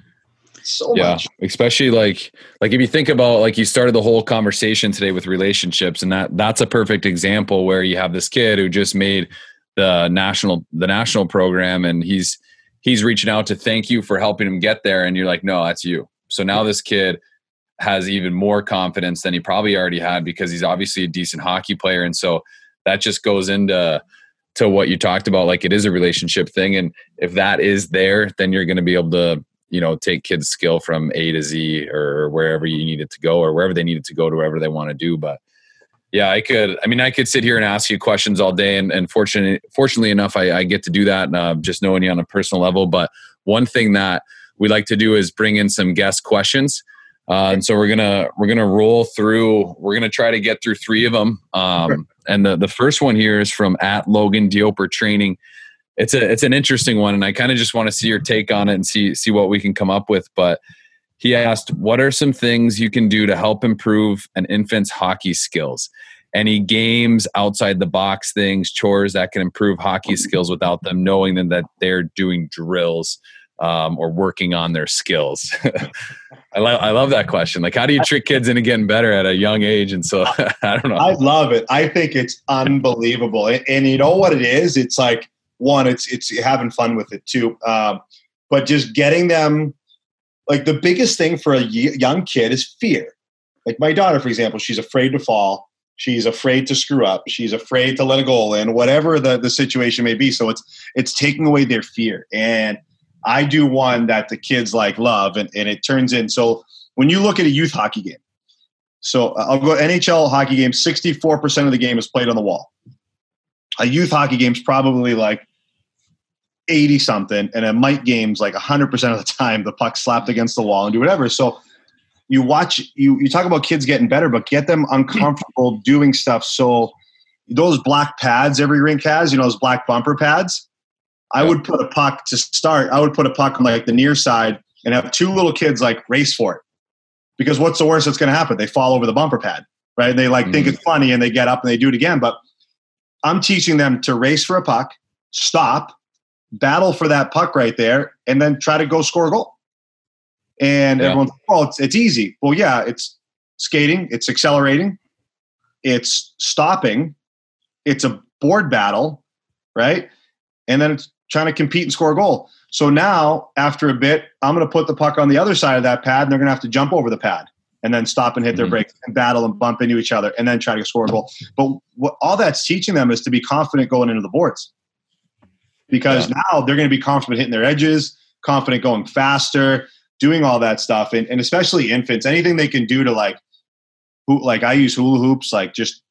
so yeah, much. Especially like like if you think about like you started the whole conversation today with relationships, and that that's a perfect example where you have this kid who just made the national the national program, and he's he's reaching out to thank you for helping him get there, and you're like, no, that's you. So now this kid has even more confidence than he probably already had because he's obviously a decent hockey player, and so that just goes into to what you talked about like it is a relationship thing. And if that is there then you're going to be able to you know take kids skill from a to z or wherever you need it to go or wherever they need it to go to wherever they want to do. But yeah i could i mean i could sit here and ask you questions all day and, and fortunately fortunately enough I, I get to do that uh, just knowing you on a personal level but one thing that we like to do is bring in some guest questions uh, and so we're gonna we're gonna roll through we're gonna try to get through three of them um, and the, the first one here is from at logan dioper training it's a it's an interesting one, and I kind of just want to see your take on it and see see what we can come up with. But he asked, "What are some things you can do to help improve an infant's hockey skills? Any games outside the box things, chores that can improve hockey skills without them knowing them that they're doing drills um, or working on their skills?" I love I love that question. Like, how do you trick kids into getting better at a young age? And so I don't know. I love it. I think it's unbelievable. And, and you know what it is? It's like one, it's it's having fun with it too. Um, but just getting them, like the biggest thing for a young kid is fear. Like my daughter, for example, she's afraid to fall. She's afraid to screw up. She's afraid to let a goal in, whatever the, the situation may be. So it's it's taking away their fear. And I do one that the kids like love, and, and it turns in. So when you look at a youth hockey game, so uh, I'll go NHL hockey game. Sixty-four percent of the game is played on the wall a youth hockey game's probably like 80 something and a mite game's like 100% of the time the puck slapped against the wall and do whatever. So you watch you you talk about kids getting better but get them uncomfortable doing stuff. So those black pads every rink has you know those black bumper pads i would put a puck to start i would put a puck on like the near side and have two little kids like race for it. Because what's the worst that's going to happen? They fall over the bumper pad right? And they like mm-hmm. think it's funny and they get up and they do it again but I'm teaching them to race for a puck, stop, battle for that puck right there, and then try to go score a goal. And yeah. everyone's, well, it's, it's easy. Well, yeah, it's skating, it's accelerating, it's stopping, it's a board battle, right? And then it's trying to compete and score a goal. So now, after a bit, I'm going to put the puck on the other side of that pad, and they're going to have to jump over the pad and then stop and hit mm-hmm. their brakes and battle and bump into each other and then try to score a goal. But what all that's teaching them is to be confident going into the boards because yeah. now they're going to be confident hitting their edges, confident going faster, doing all that stuff. And, and especially infants, anything they can do to like, who, like I use hula hoops, like just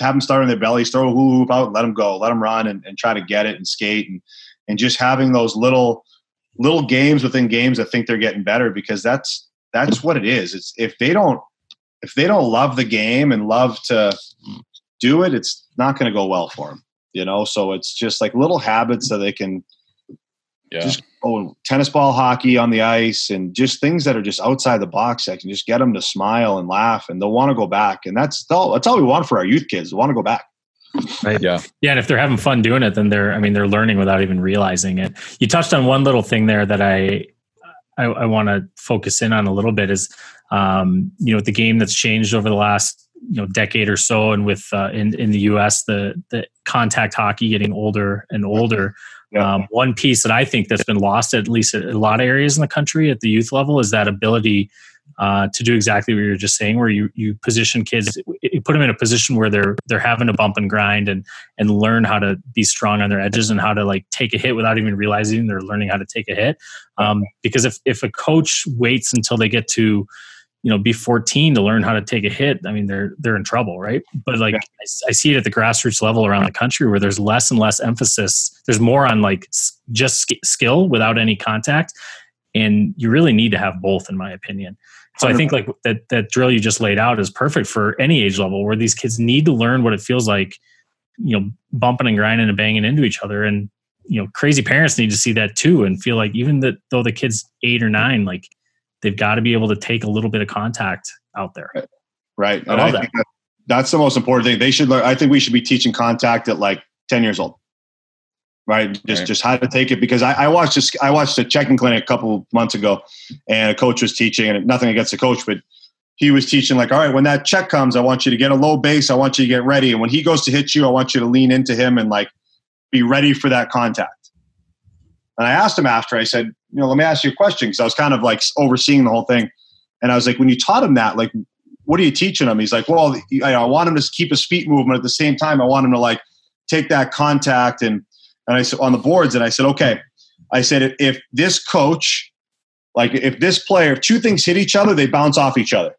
have them start on their bellies, throw a hula hoop out, let them go, let them run and, and try to get it and skate and, and just having those little, little games within games that think they're getting better because that's, that's what it is. It's if they don't if they don't love the game and love to do it, it's not going to go well for them. You know, so it's just like little habits that they can yeah. just oh tennis ball hockey on the ice and just things that are just outside the box that can just get them to smile and laugh and they'll want to go back and that's all that's all we want for our youth kids they want to go back. Right. Yeah. Yeah and if they're having fun doing it then they're i mean they're learning without even realizing it. You touched on one little thing there that i I, I want to focus in on a little bit is, um, you know, the game that's changed over the last you know decade or so, and with uh, in in the U.S. the the contact hockey getting older and older. Yeah. Um, one piece that I think that's been lost, at least at a lot of areas in the country at the youth level, is that ability uh, to do exactly what you were just saying, where you you position kids, you put them in a position where they're they're having to bump and grind and and learn how to be strong on their edges and how to like take a hit without even realizing they're learning how to take a hit. Um, because if if a coach waits until they get to you know be 14 to learn how to take a hit i mean they're they're in trouble right? But like yeah. I, I, see it at the grassroots level around the country where there's less and less emphasis there's more on like just skill without any contact and you really need to have both in my opinion. So i think like that that drill you just laid out is perfect for any age level where these kids need to learn what it feels like you know bumping and grinding and banging into each other. And you know crazy parents need to see that too and feel like even that though the kid's eight or nine like they've got to be able to take a little bit of contact out there. Right. I, I that. that. that's the most important thing. They should learn. I think we should be teaching contact at like 10 years old. Right. Just, right. just how to take it because I, I watched this, I watched a checking clinic a couple months ago and a coach was teaching and nothing against the coach, but he was teaching like, all right, when that check comes, I want you to get a low base. I want you to get ready. And when he goes to hit you, I want you to lean into him and like be ready for that contact. And I asked him after, I said, you know, let me ask you a question because I was kind of like overseeing the whole thing. And I was like, when you taught him that, like, what are you teaching him? He's like, well, I want him to keep his feet movement at the same time. I want him to like take that contact and and I said on the boards. And I said, okay. I said, if this coach, like if this player, if two things hit each other, they bounce off each other,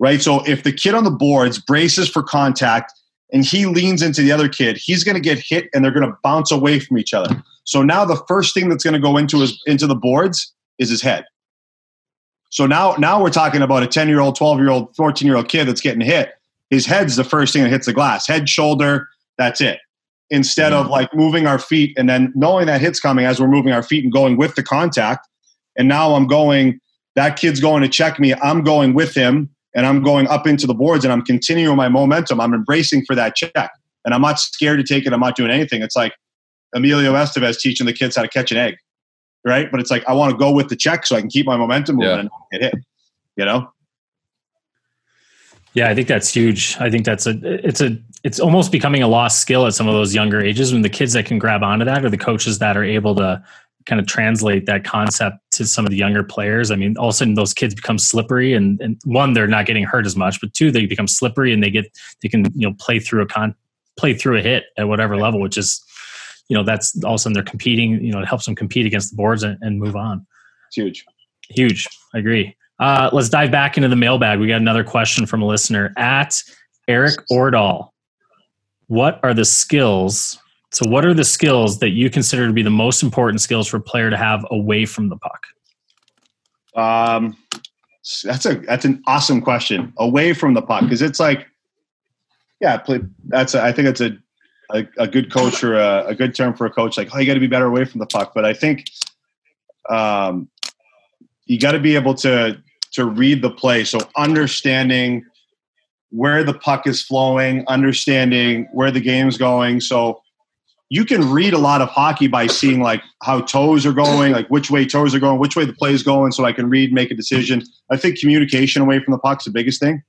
right? So if the kid on the boards braces for contact and he leans into the other kid, he's going to get hit and they're going to bounce away from each other. So now the first thing that's going to go into his into the boards is his head. So now now we're talking about a 10 year old, 12 year old, 14 year old kid that's getting hit. His head's the first thing that hits the glass. Head, shoulder, that's it. Instead of like moving our feet and then knowing that hit's coming as we're moving our feet and going with the contact. And now I'm going, that kid's going to check me. I'm going with him and I'm going up into the boards and I'm continuing my momentum. I'm embracing for that check. And I'm not scared to take it. I'm not doing anything. It's like Emilio Estevez teaching the kids how to catch an egg, right? But it's like I want to go with the check so I can keep my momentum moving yeah. and get hit. You know? Yeah, I think that's huge. I think that's a it's a it's almost becoming a lost skill at some of those younger ages when the kids that can grab onto that or the coaches that are able to kind of translate that concept to some of the younger players. I mean, all of a sudden those kids become slippery and, and one, they're not getting hurt as much, but two, they become slippery and they get they can, you know, play through a con play through a hit at whatever level, which is you know that's all of a sudden they're competing you know it helps them compete against the boards and, and move on. It's huge. Huge. I agree. Uh, let's dive back into the mailbag. We got another question from a listener at eric ordall. What are the skills so what are the skills that you consider to be the most important skills for a player to have away from the puck um that's a that's an awesome question away from the puck because it's like yeah play, that's a, I think it's a a, a good coach or a, a, good term for a coach, like, oh, you got to be better away from the puck. But I think um, you got to be able to to read the play. So understanding where the puck is flowing, understanding where the game's going. So you can read a lot of hockey by seeing like how toes are going, like which way toes are going, which way the play is going, so I can read, make a decision. I think communication away from the puck's the biggest thing.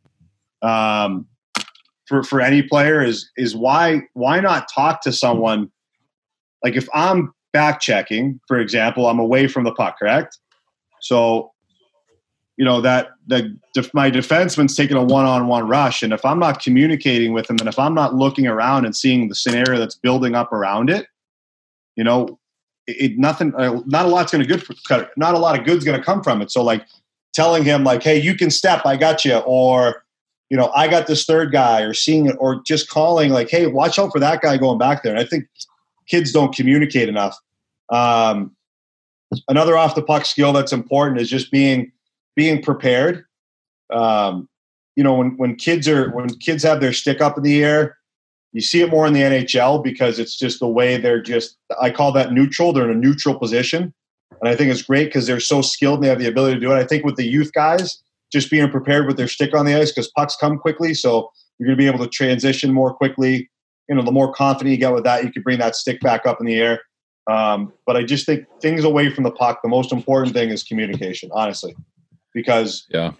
Um, for for any player is is why why not talk to someone like if I'm back checking, for example, I'm away from the puck, correct? So, you know that the my defenseman's taking a one-on-one rush, and if I'm not communicating with him, and if I'm not looking around and seeing the scenario that's building up around it, you know, it, it nothing, uh, not a lot's going to good, for, not a lot of good's going to come from it. So, like telling him, like, "Hey, you can step, I got you," or you know, I got this third guy or seeing it or just calling like, hey, watch out for that guy going back there. And I think kids don't communicate enough. Um, another off the puck skill that's important is just being being prepared. Um, you know, when when kids are when kids have their stick up in the air, you see it more in the NHL because it's just the way they're just. I call that neutral. They're in a neutral position, and I think it's great because they're so skilled and they have the ability to do it. I think with the youth guys, just being prepared with their stick on the ice because pucks come quickly. So you're going to be able to transition more quickly. You know, the more confident you get with that, you can bring that stick back up in the air. Um, but I just think things away from the puck, the most important thing is communication, honestly, because yeah,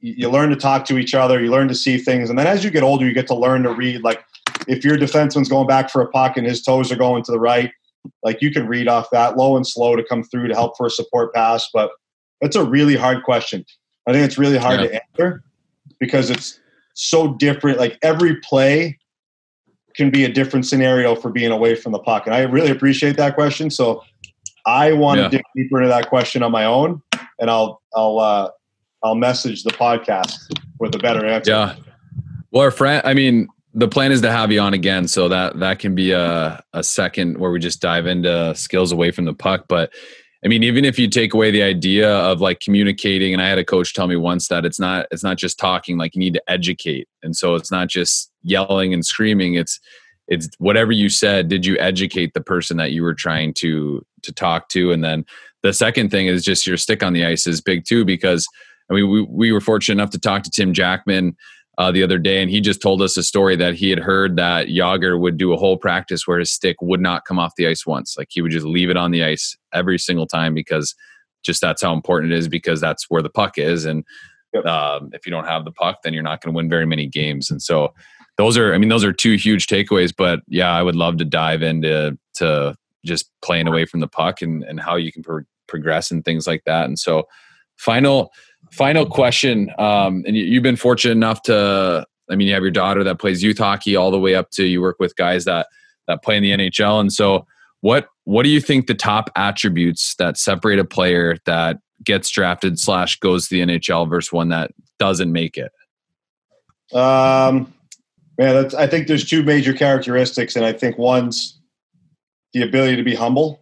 you, learn to talk to each other, you learn to see things, and then as you get older, you get to learn to read. Like if your defenseman's going back for a puck and his toes are going to the right, like you can read off that low and slow to come through to help for a support pass. But that's a really hard question. I think it's really hard yeah. to answer because it's so different. Like every play can be a different scenario for being away from the puck. And I really appreciate that question. So I want yeah. to dig deeper into that question on my own and I'll, I'll, uh, I'll message the podcast with a better answer. Yeah. Well, friend, I mean, the plan is to have you on again, so that that can be a a second where we just dive into skills away from the puck. But I mean, even if you take away the idea of like communicating, and I had a coach tell me once that it's not it's not just talking, like you need to educate, and so it's not just yelling and screaming. It's it's whatever you said. Did you educate the person that you were trying to to talk to? And then the second thing is just your stick on the ice is big too because I mean we we were fortunate enough to talk to Tim Jackman uh, the other day, and he just told us a story that he had heard that Jagr would do a whole practice where his stick would not come off the ice once. Like he would just leave it on the ice every single time because just that's how important it is because that's where the puck is. And yep. um, if you don't have the puck, then you're not going to win very many games. And so those are, I mean, those are two huge takeaways. But yeah, I would love to dive into to just playing away from the puck and, and how you can progress and things like that. And so final final question um, and you, have been fortunate enough to i mean you have your daughter that plays youth hockey all the way up to you work with guys that that play in the nhl and so what what do you think the top attributes that separate a player that gets drafted slash goes to the nhl versus one that doesn't make it? Um man i think there's two major characteristics and i think one's the ability to be humble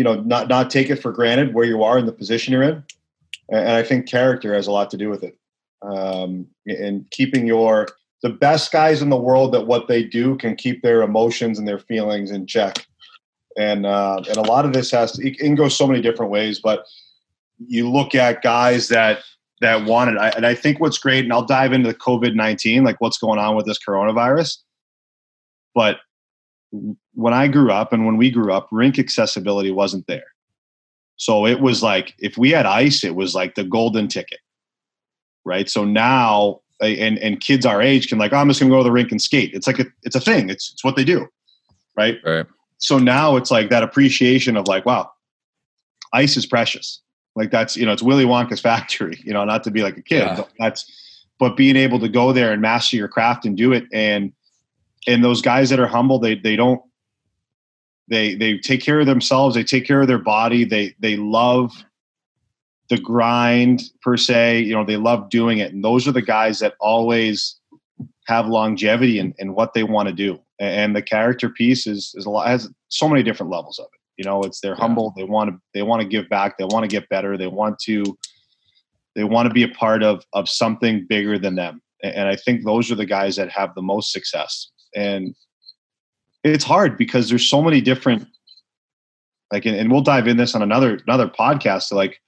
you know not not take it for granted where you are in the position you're in and I think character has a lot to do with it. Um, and keeping your the best guys in the world at what they do can keep their emotions and their feelings in check. And uh, and a lot of this has to it can go so many different ways, but you look at guys that that wanted I, and I think what's great, and I'll dive into the COVID nineteen, like what's going on with this coronavirus. But when I grew up and when we grew up, rink accessibility wasn't there. So it was like if we had ice, it was like the golden ticket, right? So now and and kids our age can like, oh, I'm just gonna go to the rink and skate. It's like a, it's a thing. It's it's what they do, right? Right. So now it's like that appreciation of like, wow, ice is precious. Like that's you know it's Willy Wonka's factory. You know, not to be like a kid, yeah. but that's but being able to go there and master your craft and do it and and those guys that are humble, they they don't they they take care of themselves. They take care of their body. They they love the grind per se. You know, they love doing it, and those are the guys that always have longevity in, in what they want to do. And the character piece is is a lot has so many different levels of it. You know, it's they're yeah. humble. They want to they want to give back. They want to get better. They want to they want to be a part of of something bigger than them. And I think those are the guys that have the most success. And it's hard because there's so many different like and, and we'll dive in this on another another podcast like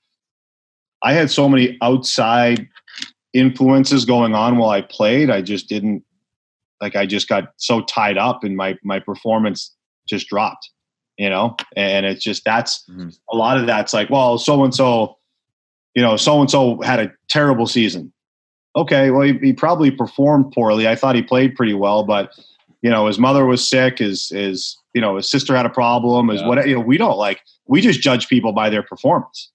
i had so many outside influences going on while i played i just didn't like i just got so tied up and my my performance just dropped you know? And it's just that's mm-hmm. a lot of that's like well so and so you know so and so had a terrible season. Okay well he, he probably performed poorly. I thought he played pretty well but you know his mother was sick his his you know his sister had a problem is yeah. what you know we don't like we just judge people by their performance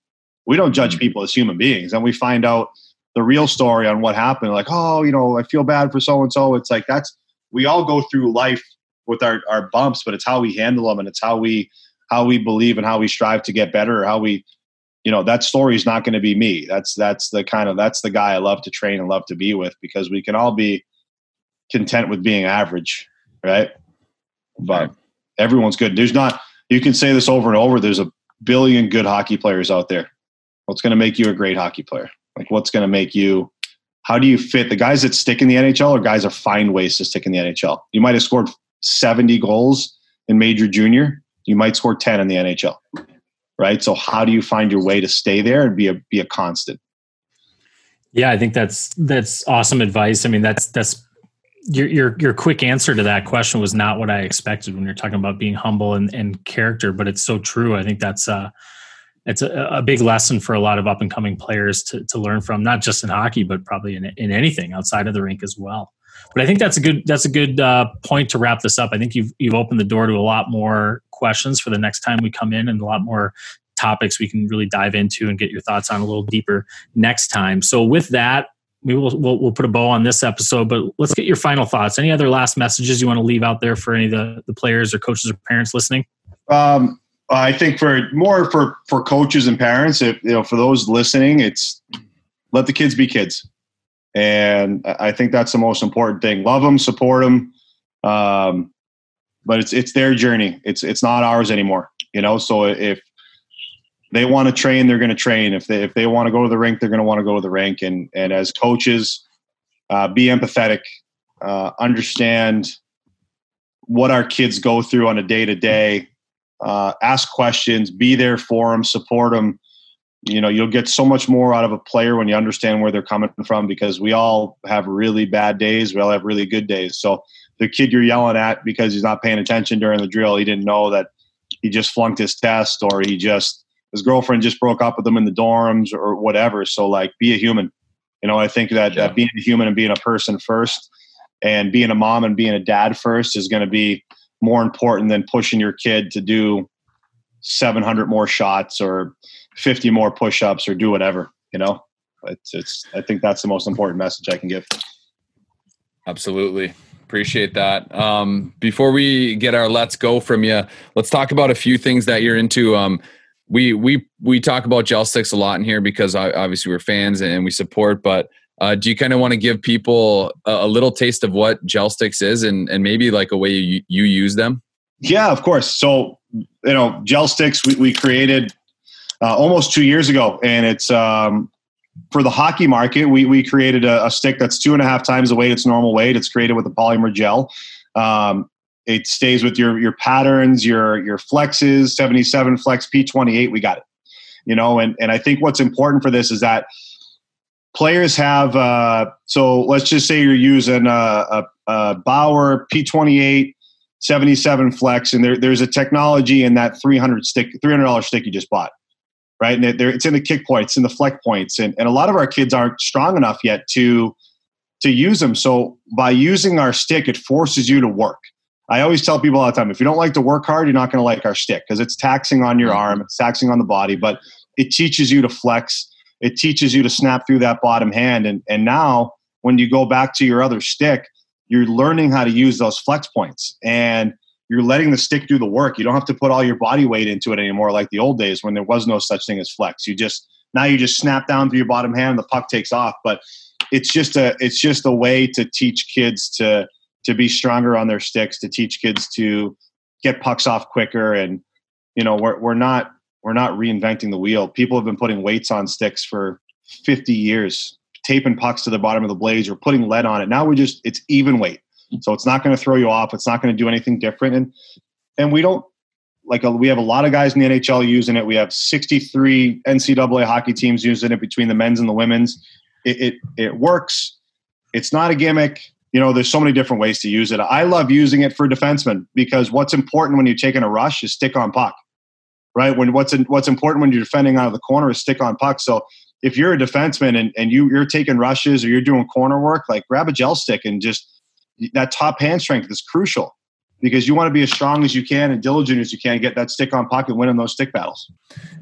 we don't judge mm-hmm. people as human beings and we find out the real story on what happened like oh you know i feel bad for so and so it's like that's we all go through life with our, our bumps but it's how we handle them and it's how we how we believe and how we strive to get better or how we you know that story is not going to be me that's that's the kind of that's the guy i love to train and love to be with because we can all be content with being average right? But everyone's good. There's not, you can say this over and over, there's a billion good hockey players out there. What's going to make you a great hockey player? Like, what's going to make you, how do you fit the guys that stick in the NHL or guys that find ways to stick in the NHL? You might have scored 70 goals in major junior, you might score 10 in the NHL, right? So, how do you find your way to stay there and be a, be a constant? Yeah, I think that's that's awesome advice. I mean, that's that's your, your your quick answer to that question was not what I expected when you're talking about being humble and, and character, but it's so true. I think that's uh it's a, a big lesson for a lot of up and coming players to, to learn from, not just in hockey, but probably in, in anything outside of the rink as well. But I think that's a good that's a good uh, point to wrap this up. I think you've you've opened the door to a lot more questions for the next time we come in, and a lot more topics we can really dive into and get your thoughts on a little deeper next time. So with that, we will we'll, we'll put a bow on this episode, but let's get your final thoughts. Any other last messages you want to leave out there for any of the, the players or coaches or parents listening? Um, I think for more for for coaches and parents, if you know, for those listening, it's let the kids be kids. And I think that's the most important thing. Love them, support them. Um, but it's it's their journey. It's it's not ours anymore. You know, so if they want to train, they're going to train. If they if they want to go to the rink, they're going to want to go to the rink. And and as coaches, uh, be empathetic, uh, understand what our kids go through on a day to day. Ask questions, be there for them, support them. You know, you'll get so much more out of a player when you understand where they're coming from because we all have really bad days. We all have really good days. So the kid you're yelling at because he's not paying attention during the drill, he didn't know that he just flunked his test or he just his girlfriend just broke up with him in the dorms or whatever. So like, be a human. You know, I think that, yeah. that being a human and being a person first, and being a mom and being a dad first is going to be more important than pushing your kid to do 700 more shots or 50 more push-ups or do whatever. You know, it's it's. I think that's the most important message I can give. Absolutely. Appreciate that. Um, before we get our let's go from you, let's talk about a few things that you're into. Um, we we we talk about gel sticks a lot in here because obviously we're fans and we support. But uh, do you kind of want to give people a, a, little taste of what gel sticks is and and maybe like a way you, you use them? Yeah, of course. So you know, gel sticks we, we created uh, almost two years ago, and it's um, for the hockey market. We we created a, a, stick that's two and a half times the weight its normal weight. It's created with a polymer gel. Um, it stays with your your patterns, your your flexes, 77 flex P28. We got it. You know, and and I think what's important for this is that players have. Uh, so let's just say you're using a, a, a Bauer P28 77 flex, and there, there's a technology in that 300 stick, $300 stick you just bought, right? And it's in the kick points, in the flex points, and, and a lot of our kids aren't strong enough yet to to use them. So by using our stick, it forces you to work. I always tell people all the time if you don't like to work hard, you're not going to like our stick because it's taxing on your mm-hmm. arm, it's taxing on the body, but it teaches you to flex. It teaches you to snap through that bottom hand. And, and now, when you go back to your other stick, you're learning how to use those flex points and you're letting the stick do the work. You don't have to put all your body weight into it anymore like the old days when there was no such thing as flex. You just now you just snap down through your bottom hand, the puck takes off. But it's just a it's just a way to teach kids to to be stronger on their sticks, to teach kids to get pucks off quicker. And, you know, we're, we're not, we're not reinventing the wheel. People have been putting weights on sticks for 50 years, taping pucks to the bottom of the blades or putting lead on it. Now we just, it's even weight. So it's not going to throw you off. It's not going to do anything different. And, and we don't, like a, we have a lot of guys in the NHL using it. We have 63 NCAA hockey teams using it between the men's and the women's. It, it, it works. It's not a gimmick you know, there's so many different ways to use it. I love using it for defensemen because what's important when you're taking a rush is stick on puck, right? When what's in, what's important when you're defending out of the corner is stick on puck. So if you're a defenseman and, and you you're taking rushes or you're doing corner work, like grab a gel stick and just that top hand strength is crucial because you want to be as strong as you can and diligent as you can, get that stick on puck and winning those stick battles.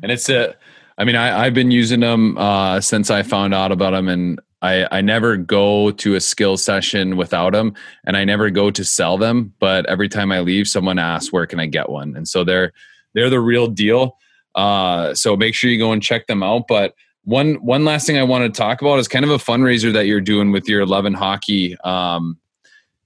And it's a, I mean, I, have been using them uh, since I found out about them, and I, I never go to a skill session without them and I never go to sell them. But every time I leave, someone asks, where can I get one? And so they're, they're the real deal. Uh, so make sure you go and check them out. But one, one last thing I want to talk about is kind of a fundraiser that you're doing with your 11 hockey. Um,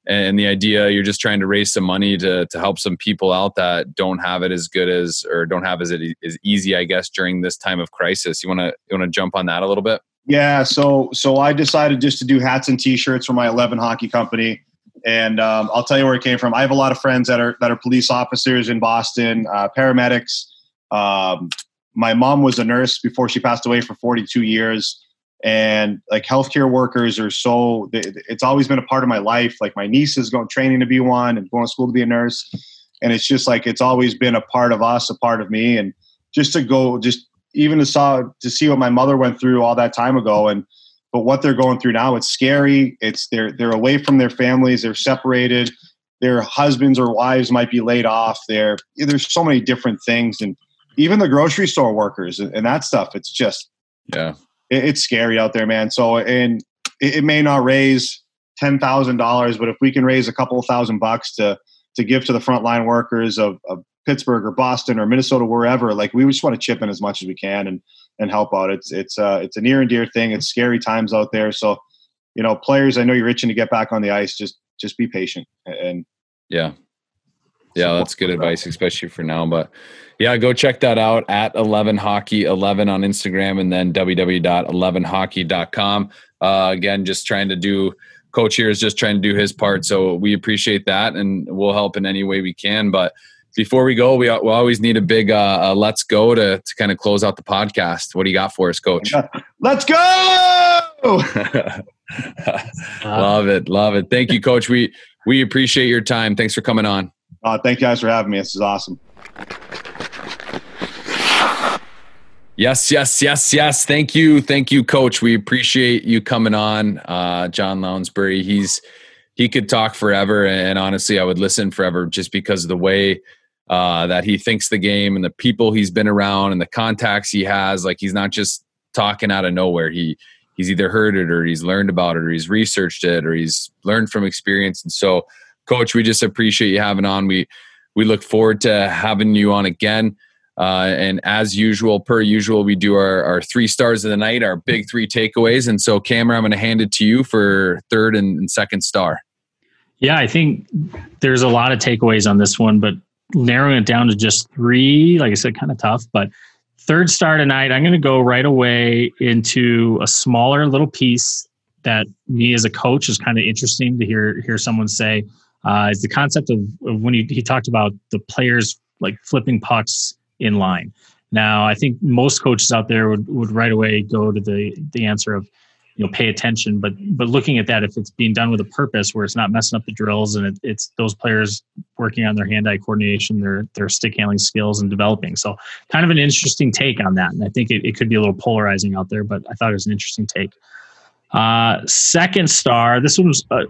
and the idea you're just trying to raise some money to, to help some people out that don't have it as good as, or don't have as, it as easy, I guess, during this time of crisis. You want to, you want to jump on that a little bit? Yeah, so so I decided just to do hats and T-shirts for my 11 hockey company, and um, I'll tell you where it came from. I have a lot of friends that are that are police officers in Boston, uh, paramedics. Um, my mom was a nurse before she passed away for 42 years, and like healthcare workers are so. It's always been a part of my life. Like my niece is going training to be one and going to school to be a nurse, and it's just like it's always been a part of us, a part of me, and just to go just even to saw to see what my mother went through all that time ago and but what they're going through now it's scary. It's they're they're away from their families. They're separated. Their husbands or wives might be laid off. There there's so many different things. And even the grocery store workers and, and that stuff it's just yeah. it, it's scary out there man. So and it, it may not raise $10,000 but if we can raise a couple thousand bucks to to give to the frontline workers of, of Pittsburgh or Boston or Minnesota, wherever, like we just want to chip in as much as we can. And and help out. It's it's uh, it's a near and dear thing. It's scary times out there. So, you know, players, I know you're itching to get back on the ice. Just just be patient and yeah, yeah, that's good advice, especially for now. But yeah, go check that out at 11 hockey 11 on Instagram and then www.11hockey.com. Uh, again, just trying to do. Coach here is just trying to do his part, so we appreciate that, and we'll help in any way we can. But before we go, we, we always need a big uh, uh, let's go to, to kind of close out the podcast. What do you got for us, coach? Let's go! love it. Love it. Thank you, coach. We, we appreciate your time. Thanks for coming on. Uh, thank you guys for having me. This is awesome. Yes, yes, yes, yes. Thank you. Thank you, coach. We appreciate you coming on. Uh, John Lounsbury, he's, he could talk forever. And honestly, I would listen forever just because of the way uh, that he thinks the game and the people he's been around and the contacts he has. Like he's not just talking out of nowhere. He he's either heard it or he's learned about it or he's researched it or he's learned from experience. And so, coach, we just appreciate you having on. We we look forward to having you on again. Uh, and as usual, per usual, we do our, our three stars of the night, our big three takeaways. And so, Cameron, I'm going to hand it to you for third and, and second star. Yeah, I think there's a lot of takeaways on this one, but narrowing it down to just three, like I said, kind of tough. But third star tonight, I'm going to go right away into a smaller little piece that me as a coach is kind of interesting to hear hear someone say. Uh, is the concept of, of when he, he talked about the players like flipping pucks in line. Now, I think most coaches out there would, would right away go to the the answer of, you know, pay attention. But but looking at that, if it's being done with a purpose, where it's not messing up the drills, and it, it's those players working on their hand-eye coordination, their their stick handling skills, and developing. So, kind of an interesting take on that. And I think it, it could be a little polarizing out there, but I thought it was an interesting take. Uh, second star. This one was uh,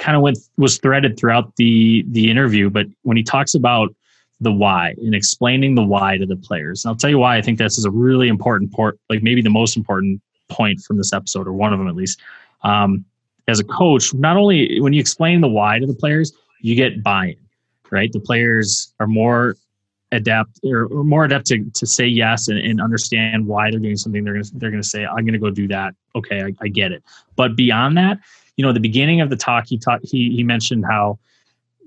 kind of went was threaded throughout the the interview, but when he talks about the why and explaining the why to the players. And I'll tell you why I think this is a really important part, like maybe the most important point from this episode, or one of them at least. Um, as a coach, not only when you explain the why to the players, you get buy-in, right? The players are more adept or more adept to, to say yes and, and understand why they're doing something. They're gonna they're gonna say, I'm gonna go do that. Okay, I, I get it. But beyond that, you know, the beginning of the talk, he taught he he mentioned how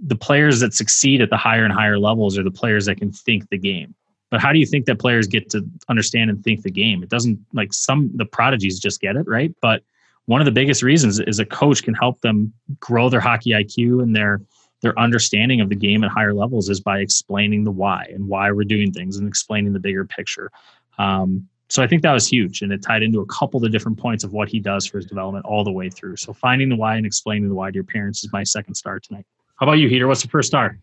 the players that succeed at the higher and higher levels are the players that can think the game. But how do you think that players get to understand and think the game? It doesn't like some the prodigies just get it, right? But one of the biggest reasons is a coach can help them grow their hockey IQ and their their understanding of the game at higher levels is by explaining the why and why we're doing things and explaining the bigger picture. Um, so I think that was huge, and it tied into a couple of the different points of what he does for his development all the way through. So finding the why and explaining the why to your parents is my second star tonight. How about you, Heater? What's the first star?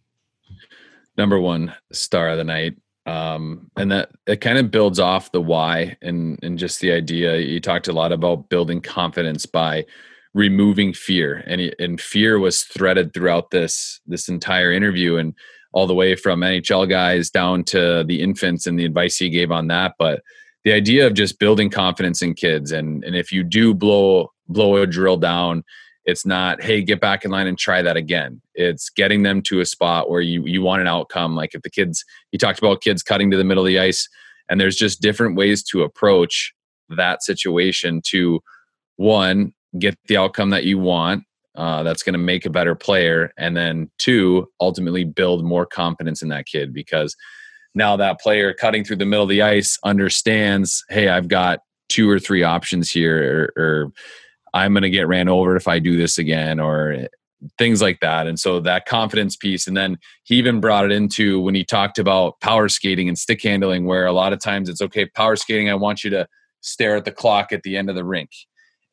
Number one star of the night. Um, and that it kind of builds off the why and and just the idea. You talked a lot about building confidence by removing fear, and and fear was threaded throughout this this entire interview, and all the way from NHL guys down to the infants and the advice he gave on that. But the idea of just building confidence in kids, and and if you do blow blow a drill down it's not, hey, get back in line and try that again. It's getting them to a spot where you you want an outcome. Like if the kids, he talked about kids cutting to the middle of the ice, and there's just different ways to approach that situation to one get the outcome that you want uh, that's going to make a better player and then two ultimately build more confidence in that kid because now that player cutting through the middle of the ice understands hey i've got two or three options here or, or I'm going to get ran over if I do this again or things like that. And so that confidence piece. And then he even brought it into when he talked about power skating and stick handling, where a lot of times it's okay, power skating, I want you to stare at the clock at the end of the rink.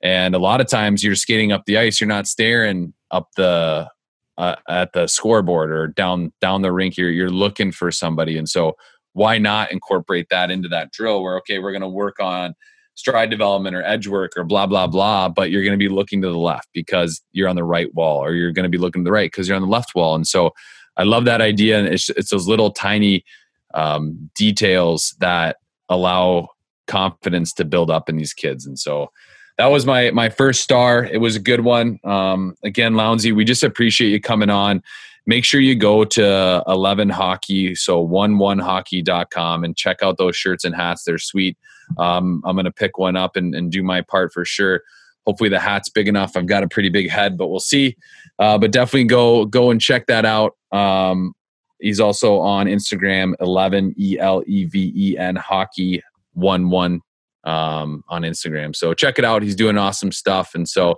And a lot of times you're skating up the ice, you're not staring up the uh, at the scoreboard or down down the rink. You're you're looking for somebody, and so why not incorporate that into that drill? Where okay, we're going to work on stride development or edge work or blah blah blah but you're going to be looking to the left because you're on the right wall or you're going to be looking to the right because you're on the left wall. And so i love that idea and it's, it's those little tiny um, details that allow confidence to build up in these kids. And so that was my my first star. It was a good one. Um, again lounsey we just appreciate you coming on. Make sure you go to 11 hockey so 11hockey.com and check out those shirts and hats. They're sweet um, i'm going to pick one up and, and, do my part for sure hopefully the hat's big enough i've got a pretty big head but we'll see uh, but definitely go go and check that out um, he's also on instagram 11 e-l-e-v-e-n hockey 1 1 um, on instagram so check it out he's doing awesome stuff and so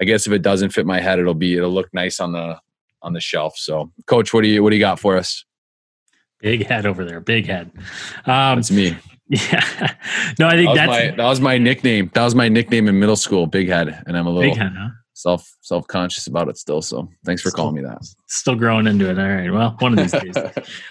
i guess if it doesn't fit my head it'll be it'll look nice on the on the shelf. So, Coach, what do you what do you got for us? Big head over there, big head. Um, That's me. Yeah, no, I think that was, that's my, that was my nickname. That was my nickname in middle school, Big Head, and I'm a little head, huh? self self conscious about it still. So thanks for still, calling me that. Still growing into it. All right. Well, one of these days.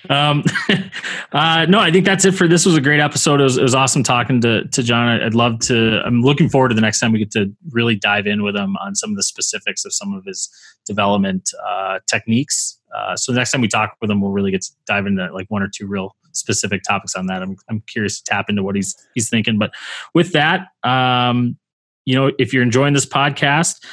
um, uh, no, I think that's it for this. Was a great episode. It was, it was awesome talking to to John. I'd love to. I'm looking forward to the next time we get to really dive in with him on some of the specifics of some of his development uh, techniques. Uh, so the next time we talk with him, we'll really get to dive into like one or two real specific topics on that. I'm I'm curious to tap into what he's he's thinking. But with that, um, you know, if you're enjoying this podcast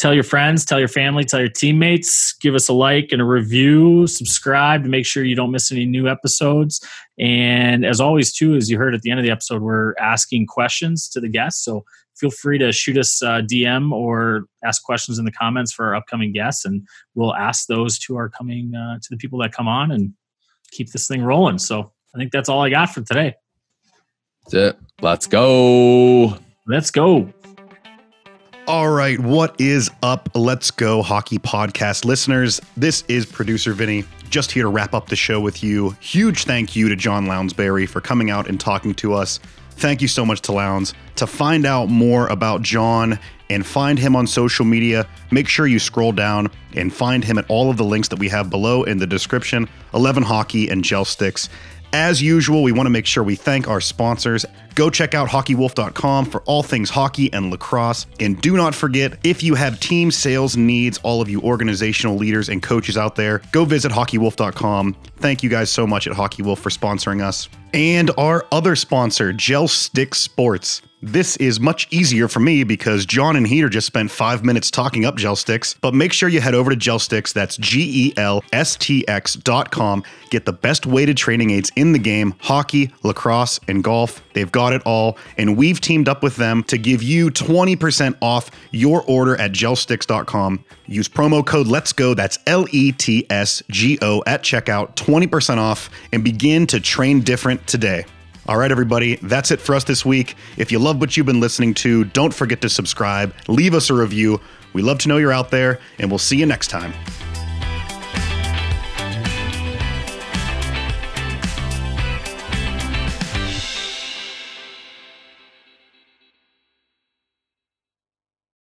tell your friends, tell your family, tell your teammates, give us a like and a review, subscribe to make sure you don't miss any new episodes. And as always, too, as you heard at the end of the episode, we're asking questions to the guests. So feel free to shoot us a DM or ask questions in the comments for our upcoming guests, and we'll ask those to our coming uh, to the people that come on and keep this thing rolling. So I think that's all I got for today. That's it. Let's go. Let's go. All right, what is up? Let's go, hockey podcast listeners. This is producer Vinny, just here to wrap up the show with you. Huge thank you to John Lounsbury for coming out and talking to us. Thank you so much to Lowndes. To find out more about John and find him on social media, make sure you scroll down and find him at all of the links that we have below in the description 11 Hockey and Gel Sticks. As usual, we want to make sure we thank our sponsors. Go check out hockeywolf.com for all things hockey and lacrosse. And do not forget, if you have team sales needs, all of you organizational leaders and coaches out there, go visit hockeywolf.com. Thank you guys so much at Hockey Wolf for sponsoring us. And our other sponsor, Gel Stick Sports. This is much easier for me because John and Heater just spent five minutes talking up gel sticks. But make sure you head over to gel sticks. That's G E L S T X dot com. Get the best weighted training aids in the game hockey, lacrosse, and golf. They've got it all. And we've teamed up with them to give you 20% off your order at gelstx.com. Use promo code Let's Go. That's L E T S G O at checkout. 20% off and begin to train different today. All right, everybody, that's it for us this week. If you love what you've been listening to, don't forget to subscribe, leave us a review. We love to know you're out there, and we'll see you next time.